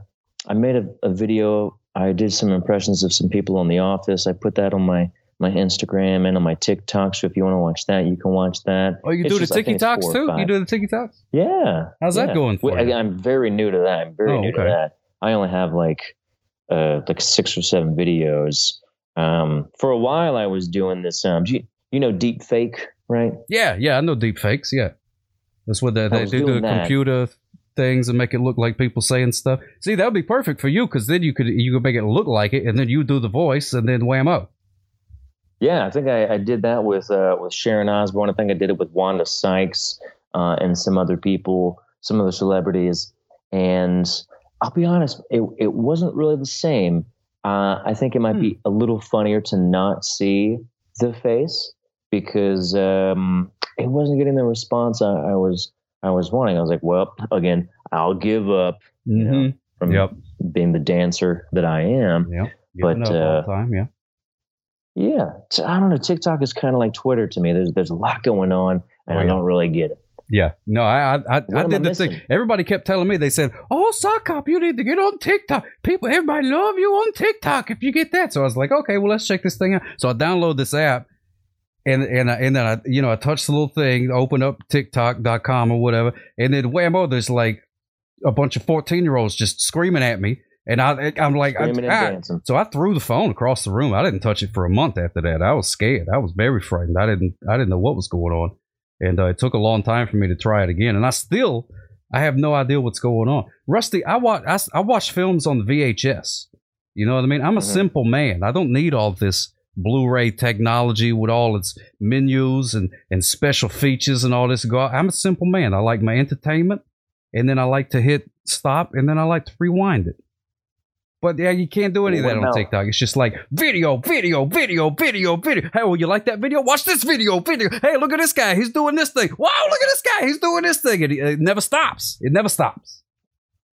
[SPEAKER 3] I made a, a video. I did some impressions of some people in the office. I put that on my my Instagram and on my TikTok. So if you want to watch that, you can watch that.
[SPEAKER 2] Oh, you
[SPEAKER 3] It's
[SPEAKER 2] do
[SPEAKER 3] just-
[SPEAKER 2] the
[SPEAKER 3] think
[SPEAKER 2] Tiki
[SPEAKER 3] it's
[SPEAKER 2] Talks
[SPEAKER 3] four or
[SPEAKER 2] too? You do the TikToks?
[SPEAKER 3] Yeah.
[SPEAKER 2] How's that going for
[SPEAKER 3] Well,
[SPEAKER 2] you?
[SPEAKER 3] I, am very new to that. I'm very
[SPEAKER 2] Oh,
[SPEAKER 3] new
[SPEAKER 2] okay.
[SPEAKER 3] to that. I only have like uh like six or seven videos. Um, for a while I was doing this. Um, do you, you know, deep fake, right?
[SPEAKER 2] Yeah, yeah, I know deep fakes. Yeah, that's what they, they do the
[SPEAKER 3] that.
[SPEAKER 2] computer things and make it look like people saying stuff. See, that would be perfect for you because then you could you could make it look like it, and then you do the voice, and then whammo.
[SPEAKER 3] Yeah, I think I, I did that with uh, with Sharon Osbourne. I think I did it with Wanda Sykes uh, and some other people, some other celebrities. And I'll be honest, it it wasn't really the same. Uh, I think it might be a little funnier to not see the face because um, it wasn't getting the response I, I was I was wanting. I was like, well, again, I'll give up you know, from
[SPEAKER 2] Yep.
[SPEAKER 3] being the dancer that I am.
[SPEAKER 2] Yep.
[SPEAKER 3] But,
[SPEAKER 2] Giving up all
[SPEAKER 3] uh,
[SPEAKER 2] time. Yeah.
[SPEAKER 3] Yeah, I don't know. TikTok is kind of like Twitter to me. There's there's a lot going on, and
[SPEAKER 2] Oh,
[SPEAKER 3] I don't really get it.
[SPEAKER 2] Yeah, no, I I, I, did the thing. Everybody kept telling me they said, "Oh, Sockcop, you need to get on TikTok. People, everybody love you on TikTok if you get that." So I was like, "Okay, well, let's check this thing out." So I download this app, and and I, and then I you know I touch the little thing, open up TikTok.com or whatever, and then whammo, there's like a bunch of fourteen year olds just screaming at me, and I I'm like, I, I- so I threw the phone across the room. I didn't touch it for a month after that. I was scared. I was very frightened. I didn't I didn't know what was going on, and uh, it took a long time for me to try it again. And I still I have no idea what's going on. Rusty, I watch I watch films on the VHS. You know what I mean? I'm a
[SPEAKER 3] Mhm.
[SPEAKER 2] simple man. I don't need all this Blu-ray technology with all its menus and and special features and all this. Go. I'm a simple man. I like my entertainment, and then I like to hit stop, and then I like to rewind it. But yeah, you can't do any of that on TikTok. It's just like video, video, video, video, video. Hey, well, you like that video? Watch this video, video. Hey, look at this guy. He's doing this thing. Wow, look at this guy. He's doing this thing. And it, it never stops. It never stops.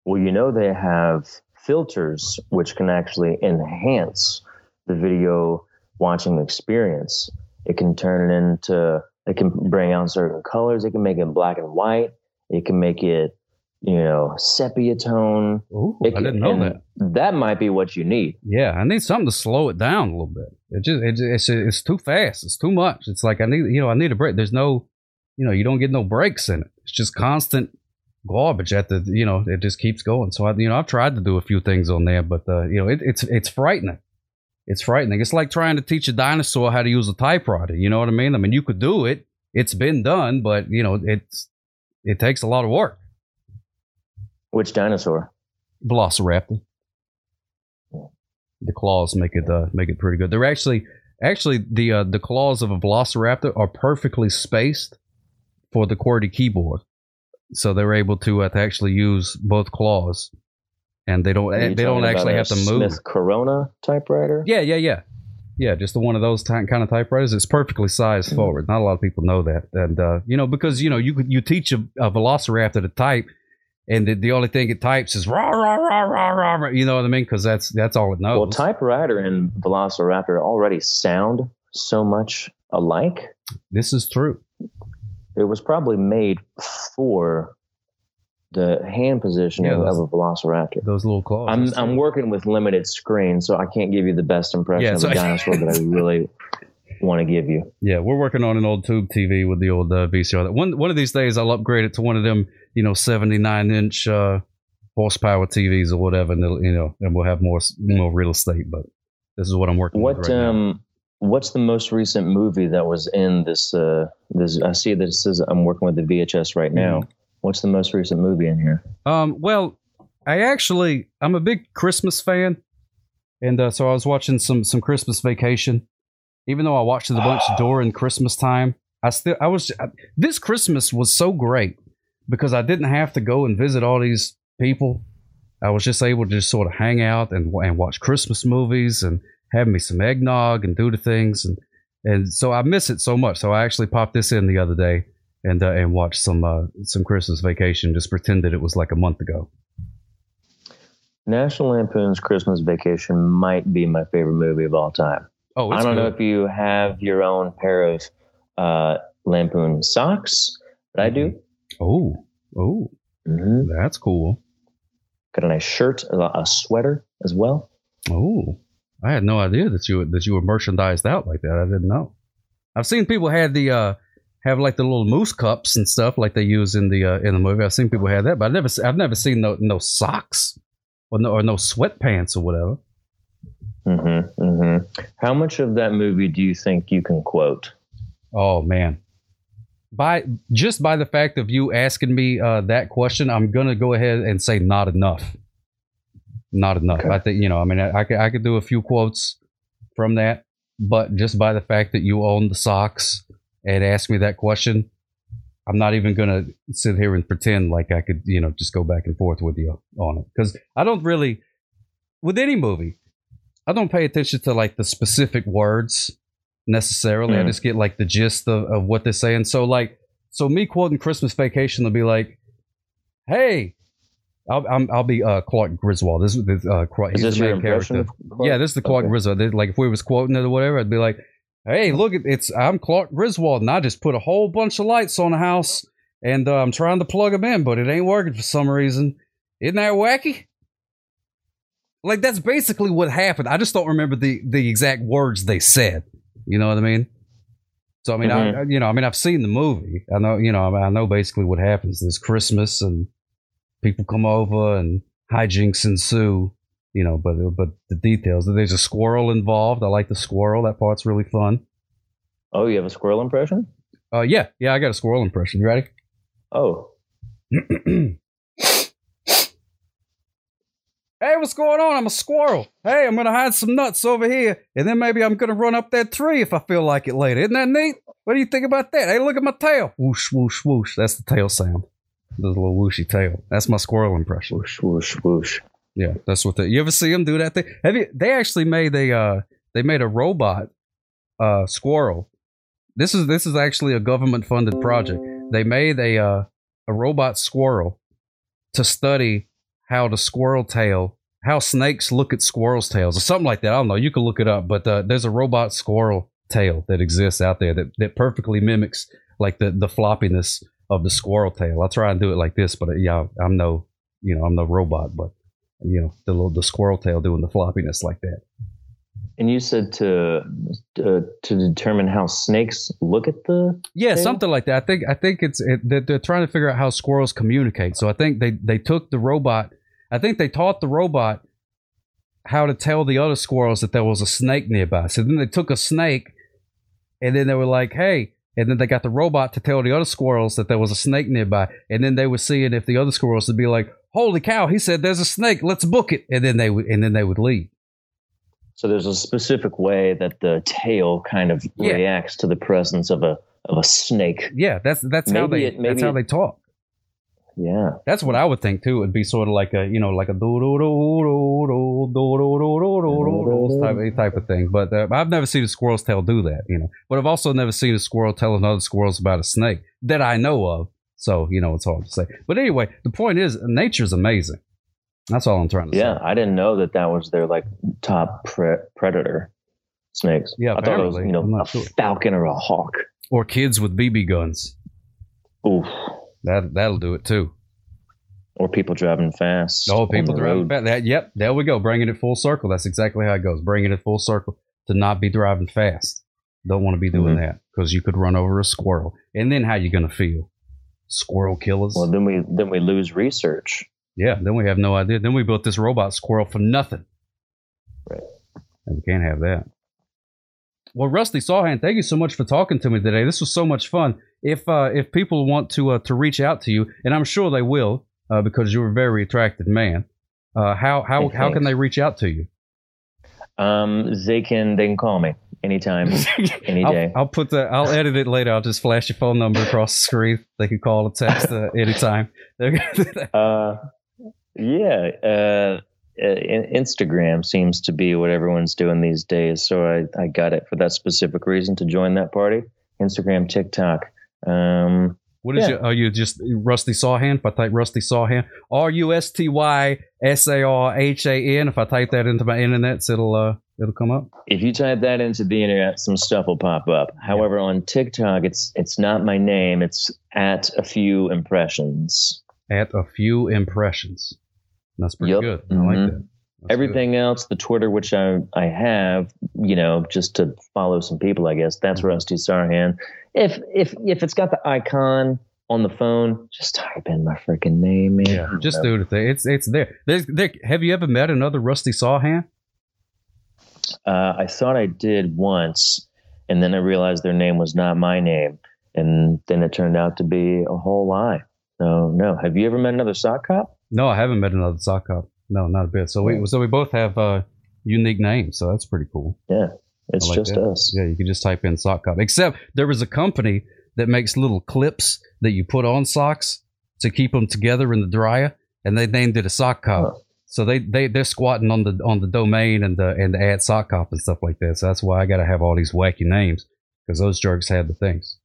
[SPEAKER 3] Well, you know they have filters which can actually enhance the video watching experience. It can turn it into, it can bring out certain colors. It can make it black and white. It can make it, you know, sepia tone.
[SPEAKER 2] Ooh,
[SPEAKER 3] It
[SPEAKER 2] I didn't know that.
[SPEAKER 3] That might be what you need.
[SPEAKER 2] Yeah, I need something to slow it down a little bit. It just it, it's it's too fast. It's too much. It's like I need you know I need a break. There's no, you know, you don't get no breaks in it. It's just constant garbage at the you know it just keeps going. So I you know I've tried to do a few things on there, but uh, you know it, it's it's frightening. It's frightening. It's like trying to teach a dinosaur how to use a typewriter. You know what I mean? I mean you could do it. It's been done, but you know it's it takes a lot of work.
[SPEAKER 3] Which dinosaur?
[SPEAKER 2] Velociraptor. The claws make it uh, make it pretty good. They're actually actually the uh, the claws of a Velociraptor are perfectly spaced for the QWERTY keyboard, so they're able to, uh, to actually use both claws, and they don't they don't actually have to move.
[SPEAKER 3] Smith Corona typewriter.
[SPEAKER 2] Yeah, yeah, yeah, yeah. Just the one of those ty- kind of typewriters. It's perfectly sized
[SPEAKER 3] Mhm.
[SPEAKER 2] forward. Not a lot of people know that, and uh, you know because you know you you teach a, a Velociraptor to type, and the, the only thing it types is rah rah rah rah rah. rah you know what I mean? Because that's that's all it knows.
[SPEAKER 3] Well, typewriter and Velociraptor already sound so much alike.
[SPEAKER 2] this is true.
[SPEAKER 3] It was probably made for the hand positioning
[SPEAKER 2] Yeah,
[SPEAKER 3] of a Velociraptor.
[SPEAKER 2] Those little claws.
[SPEAKER 3] I'm I'm working with limited screen, so I can't give you the best impression
[SPEAKER 2] Yeah,
[SPEAKER 3] of
[SPEAKER 2] so-
[SPEAKER 3] a dinosaur that I really want to give you.
[SPEAKER 2] Yeah, we're working on an old tube TV with the old uh, VCR. One one of these days, I'll upgrade it to one of them, you know, 79 inch uh, horsepower TVs or whatever, and it'll, you know, and we'll have more more real estate. But this is what I'm working
[SPEAKER 3] What
[SPEAKER 2] with right now.
[SPEAKER 3] um what's the most recent movie that was in this uh this I see that it says I'm working with the VHS right now.
[SPEAKER 2] Mm-hmm.
[SPEAKER 3] What's the most recent movie in here?
[SPEAKER 2] Um, well, I actually I'm a big Christmas fan, and uh, so I was watching some some Christmas Vacation. Even though I watched it a bunch during Christmas time, I still I was I, this Christmas was so great because I didn't have to go and visit all these people. I was just able to just sort of hang out and and watch Christmas movies and have me some eggnog and do the things and and so I miss it so much. So I actually popped this in the other day and uh, and watched some uh, some Christmas Vacation. Just pretended it was like a month ago.
[SPEAKER 3] National Lampoon's Christmas Vacation might be my favorite movie of all time.
[SPEAKER 2] Oh,
[SPEAKER 3] I don't know if you have your own pair of uh, Lampoon socks, but I do.
[SPEAKER 2] Oh, oh,
[SPEAKER 3] hmm
[SPEAKER 2] that's cool.
[SPEAKER 3] Got a nice shirt, a, a sweater as well.
[SPEAKER 2] Oh, I had no idea that you that you were merchandised out like that. I didn't know. I've seen people had the uh have like the little moose cups and stuff like they use in the uh, in the movie. I've seen people have that, but I've never I've never seen no no socks or no or no sweatpants or whatever.
[SPEAKER 3] Hmm hmm How much of that movie do you think you can quote?
[SPEAKER 2] Oh man. By just by the fact of you asking me uh, that question, I'm gonna go ahead and say not enough. Not enough.
[SPEAKER 3] Okay.
[SPEAKER 2] I think you know. I mean, I, I could I could do a few quotes from that, but just by the fact that you own the socks and ask me that question, I'm not even gonna sit here and pretend like I could you know just go back and forth with you on it because I don't really with any movie. I don't pay attention to like the specific words necessarily. I
[SPEAKER 3] Mm.
[SPEAKER 2] just get like the gist of, of what they're saying. So like, so me quoting Christmas Vacation will be like, "Hey, I'll I'm, I'll be uh, Clark Griswold. This is this, uh, Clark,
[SPEAKER 3] Is this your
[SPEAKER 2] main
[SPEAKER 3] impression?
[SPEAKER 2] character. Yeah, this is the Clark
[SPEAKER 3] Okay.
[SPEAKER 2] Griswold. Like if we was quoting it or whatever, I'd be like, "Hey, look, it's I'm Clark Griswold, and I just put a whole bunch of lights on the house, and uh, I'm trying to plug them in, but it ain't working for some reason. Isn't that wacky?" Like that's basically what happened. I just don't remember the the exact words they said. You know what I mean? So I mean, I, you know, I mean, I've seen the movie. I know, you know, I know basically what happens. There's Christmas and people come over and hijinks ensue. You know, but but the details. There's a squirrel involved. I like the squirrel. That part's really fun.
[SPEAKER 3] Oh, you have a squirrel impression?
[SPEAKER 2] Uh, yeah, yeah, I got a squirrel impression. You ready?
[SPEAKER 3] Oh,
[SPEAKER 2] hey, what's going on? I'm a squirrel. Hey, I'm gonna hide some nuts over here, and then maybe I'm gonna run up that tree if I feel like it later. Isn't that neat? What do you think about that? Hey, look at my tail. Whoosh, whoosh, whoosh. That's the tail sound. The little whooshy tail. That's my squirrel impression.
[SPEAKER 3] whoosh, whoosh, whoosh.
[SPEAKER 2] Yeah, that's what they. You ever see them do that thing? Have you? They actually made a. Uh, they made a robot uh, squirrel. This is this is actually a government funded project. They made a uh, a robot squirrel to study how the squirrel tail how snakes look at squirrels' tails or something like that. I don't know. You can look it up, but uh, there's a robot squirrel tail that exists out there that, that perfectly mimics like the the floppiness of the squirrel tail. I'll try and do it like this, but uh, yeah, I'm no you know I'm no robot, but you know the little the squirrel tail doing the floppiness like that.
[SPEAKER 3] And you said to uh, to determine how snakes look at the
[SPEAKER 2] yeah
[SPEAKER 3] thing?
[SPEAKER 2] something like that. I think I think it's it, they're, they're trying to figure out how squirrels communicate. So I think they they took the robot. I think they taught the robot how to tell the other squirrels that there was a snake nearby. So then they took a snake, and then they were like, "Hey." And then they got the robot to tell the other squirrels that there was a snake nearby. And then they were seeing if the other squirrels would be like, "Holy cow!" He said, "There's a snake. Let's book it." And then they would, and then they would leave.
[SPEAKER 3] So there's a specific way that the tail kind of
[SPEAKER 2] Yeah.
[SPEAKER 3] reacts to the presence of a of a snake.
[SPEAKER 2] Yeah, that's that's how they
[SPEAKER 3] it- maybe
[SPEAKER 2] that's how
[SPEAKER 3] it-
[SPEAKER 2] they talk.
[SPEAKER 3] Yeah,
[SPEAKER 2] that's what I would think too. It'd be sort of like a you know like a do do do do type type of thing. But uh, I've never seen a squirrel's tail do that, you know. But I've also never seen a squirrel tell another squirrels about a snake that I know of. So you know it's hard to say. But anyway, the point is nature's amazing. That's all I'm trying to
[SPEAKER 3] yeah,
[SPEAKER 2] say.
[SPEAKER 3] Yeah, I didn't know that that was their like top pre- predator snakes.
[SPEAKER 2] Yeah,
[SPEAKER 3] I thought it was you know a
[SPEAKER 2] sure.
[SPEAKER 3] falcon or a hawk
[SPEAKER 2] or kids with BB guns.
[SPEAKER 3] Oof.
[SPEAKER 2] That that'll do it too.
[SPEAKER 3] Or people driving fast.
[SPEAKER 2] Oh, people driving fast. That, yep, there we go. Bringing it full circle. That's exactly how it goes. Bringing it full circle to not be driving fast. Don't want to be doing
[SPEAKER 3] Mhm.
[SPEAKER 2] that because you could run over a squirrel. And then how you going to feel? Squirrel killers.
[SPEAKER 3] Well, then we then we lose research.
[SPEAKER 2] yeah, then we have no idea. Then we built this robot squirrel for nothing.
[SPEAKER 3] Right.
[SPEAKER 2] And we can't have that. Well, Rusty Sarhan, thank you so much for talking to me today. This was so much fun. If uh, if people want to uh, to reach out to you, and I'm sure they will, uh, because you're a very attractive man. Uh, how how
[SPEAKER 3] Hey,
[SPEAKER 2] how can they reach out to you?
[SPEAKER 3] Um, they can they can call me anytime, any
[SPEAKER 2] I'll,
[SPEAKER 3] day.
[SPEAKER 2] I'll put the I'll edit it later. I'll just flash your phone number across the screen. They can call or text uh, anytime.
[SPEAKER 3] Uh, yeah. Uh, in- Instagram seems to be what everyone's doing these days. So I, I got it for that specific reason to join that party. Instagram, TikTok. Um,
[SPEAKER 2] what is
[SPEAKER 3] Yeah.
[SPEAKER 2] your? Are you just Rusty Sarhan? If I type Rusty Sarhan, R U S T Y S A R H A N. If I type that into my internet, it'll uh it'll come up.
[SPEAKER 3] if you type that into the internet, some stuff will pop up. However, on TikTok, it's it's not my name. It's at a few impressions.
[SPEAKER 2] At a few impressions. That's pretty
[SPEAKER 3] Yep.
[SPEAKER 2] good. I like
[SPEAKER 3] Mhm.
[SPEAKER 2] that. That's good.
[SPEAKER 3] Everything else, the Twitter, which I I have, you know, just to follow some people, I guess that's
[SPEAKER 2] Mm-hmm.
[SPEAKER 3] Rusty Sarhan. If if if it's got the icon on the phone, just type in my freaking name, man.
[SPEAKER 2] Yeah, just do the thing. It's it's there. There's there. Have you ever met another Rusty Sarhan?
[SPEAKER 3] Uh, I thought I did once, and then I realized their name was not my name, and then it turned out to be a whole lie. So no, have you ever met another sock cop?
[SPEAKER 2] No, I haven't met another sock cop. No, not a bit. So we so we both have uh, unique names. So that's pretty cool.
[SPEAKER 3] Yeah, it's
[SPEAKER 2] like
[SPEAKER 3] just
[SPEAKER 2] that.
[SPEAKER 3] us.
[SPEAKER 2] Yeah, you can just type in sock cop. Except there was a company that makes little clips that you put on socks to keep them together in the dryer, and they named it a sock cop.
[SPEAKER 3] Huh.
[SPEAKER 2] So they they they're squatting on the on the domain and the and the ad sock cop and stuff like that. So that's why I got to have all these wacky names because those jerks have the things,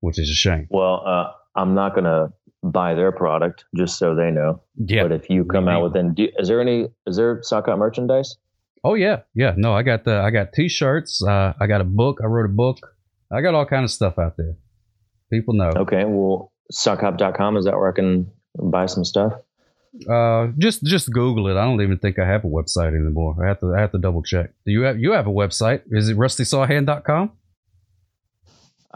[SPEAKER 2] which is a shame.
[SPEAKER 3] Well, uh, I'm not gonna buy their product just so they know.
[SPEAKER 2] Yeah.
[SPEAKER 3] But if you come out with any, do, is there any? Is there sock merchandise?
[SPEAKER 2] Oh yeah, yeah. No, I got the I got t-shirts. Uh, I got a book. I wrote a book. I got all kind of stuff out there. People know.
[SPEAKER 3] Okay, well, sockcop.com is that where I can buy some stuff?
[SPEAKER 2] Uh, just just Google it. I don't even think I have a website anymore. I have to I have to double check. Do you have you have a website? Is it rustysarhan.com?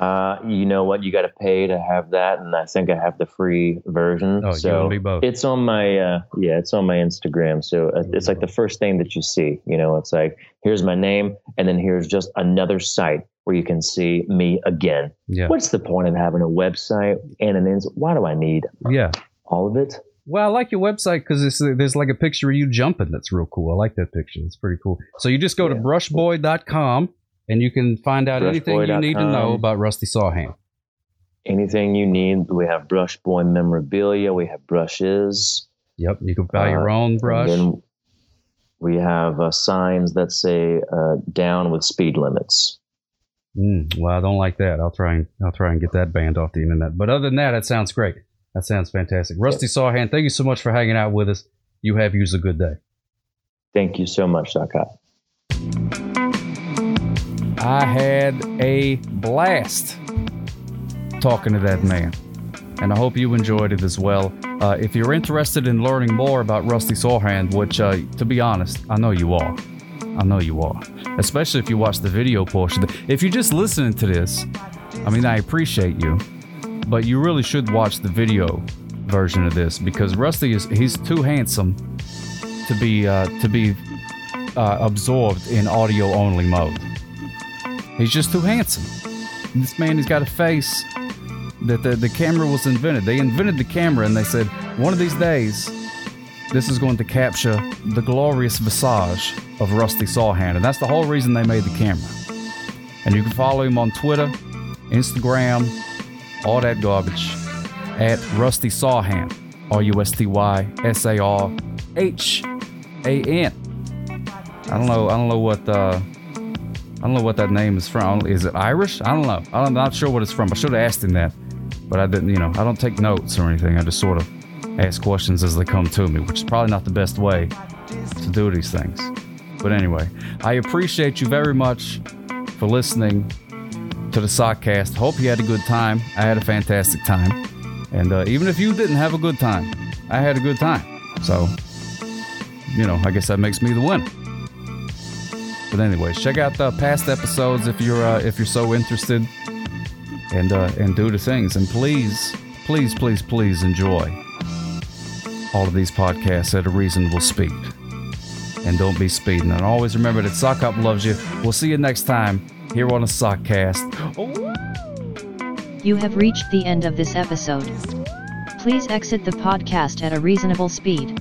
[SPEAKER 3] Uh, you know what? You got to pay to have that, and I think I have the free version.
[SPEAKER 2] Oh,
[SPEAKER 3] so
[SPEAKER 2] and me both.
[SPEAKER 3] it's on my uh, yeah, it's on my Instagram. So uh, it's like the first thing that you see. You know, it's like here's my name, and then here's just another site where you can see me again.
[SPEAKER 2] Yeah.
[SPEAKER 3] What's the point of having a website and an ins? Why do I need
[SPEAKER 2] Yeah.
[SPEAKER 3] all of it?
[SPEAKER 2] Well, I like your website because there's like a picture of you jumping. That's real cool. I like that picture. It's pretty cool. So you just go to
[SPEAKER 3] Yeah.
[SPEAKER 2] brushboy.com and you can find out anything you need to know about Rusty Sarhan.
[SPEAKER 3] Anything you need. We have Brush Boy memorabilia. We have brushes.
[SPEAKER 2] Yep. You can buy your
[SPEAKER 3] Uh,
[SPEAKER 2] own brush.
[SPEAKER 3] then we have uh, signs that say uh, "down with speed limits."
[SPEAKER 2] Mm, well, I don't like that. I'll try and I'll try and get that banned off the internet. But other than that, that sounds great. That sounds fantastic. Rusty Sarhan, thank you so much for hanging out with us. You have used a good day.
[SPEAKER 3] Thank you so much, Cop.
[SPEAKER 2] I had a blast talking to that man, and I hope you enjoyed it as well. Uh, if you're interested in learning more about Rusty Sarhan, which, uh, to be honest, I know you are. I know you are. Especially if you watch the video portion. If you're just listening to this, I mean, I appreciate you, but you really should watch the video version of this because Rusty is he's too handsome to be uh, to be uh, absorbed in audio only mode. He's just too handsome. This man, he's got a face that the, the camera was invented. They invented the camera and they said, one of these days, this is going to capture the glorious visage of Rusty Sarhan. And that's the whole reason they made the camera. And you can follow him on Twitter, Instagram, all that garbage at Rusty Sarhan. R U S T Y S A R H A N. I don't know. I don't know what. Uh, I don't know what that name is from. Is it Irish? I don't know. I'm not sure what it's from. I should have asked him that, but I didn't. You know, I don't take notes or anything. I just sort of ask questions as they come to me, which is probably not the best way to do these things. But anyway, I appreciate you very much for listening to the Sockcast. Hope you had a good time. I had a fantastic time, and uh, even if you didn't have a good time, I had a good time. So, you know, I guess that makes me the winner. But anyways, check out the past episodes if you're uh, if you're so interested, and uh, and do the things. And please, please, please, please enjoy all of these podcasts at a reasonable speed. And don't be speeding. And always remember that Sock Up loves you. We'll see you next time here on a Sockcast.
[SPEAKER 1] You have reached the end of this episode. Please exit the podcast at a reasonable speed.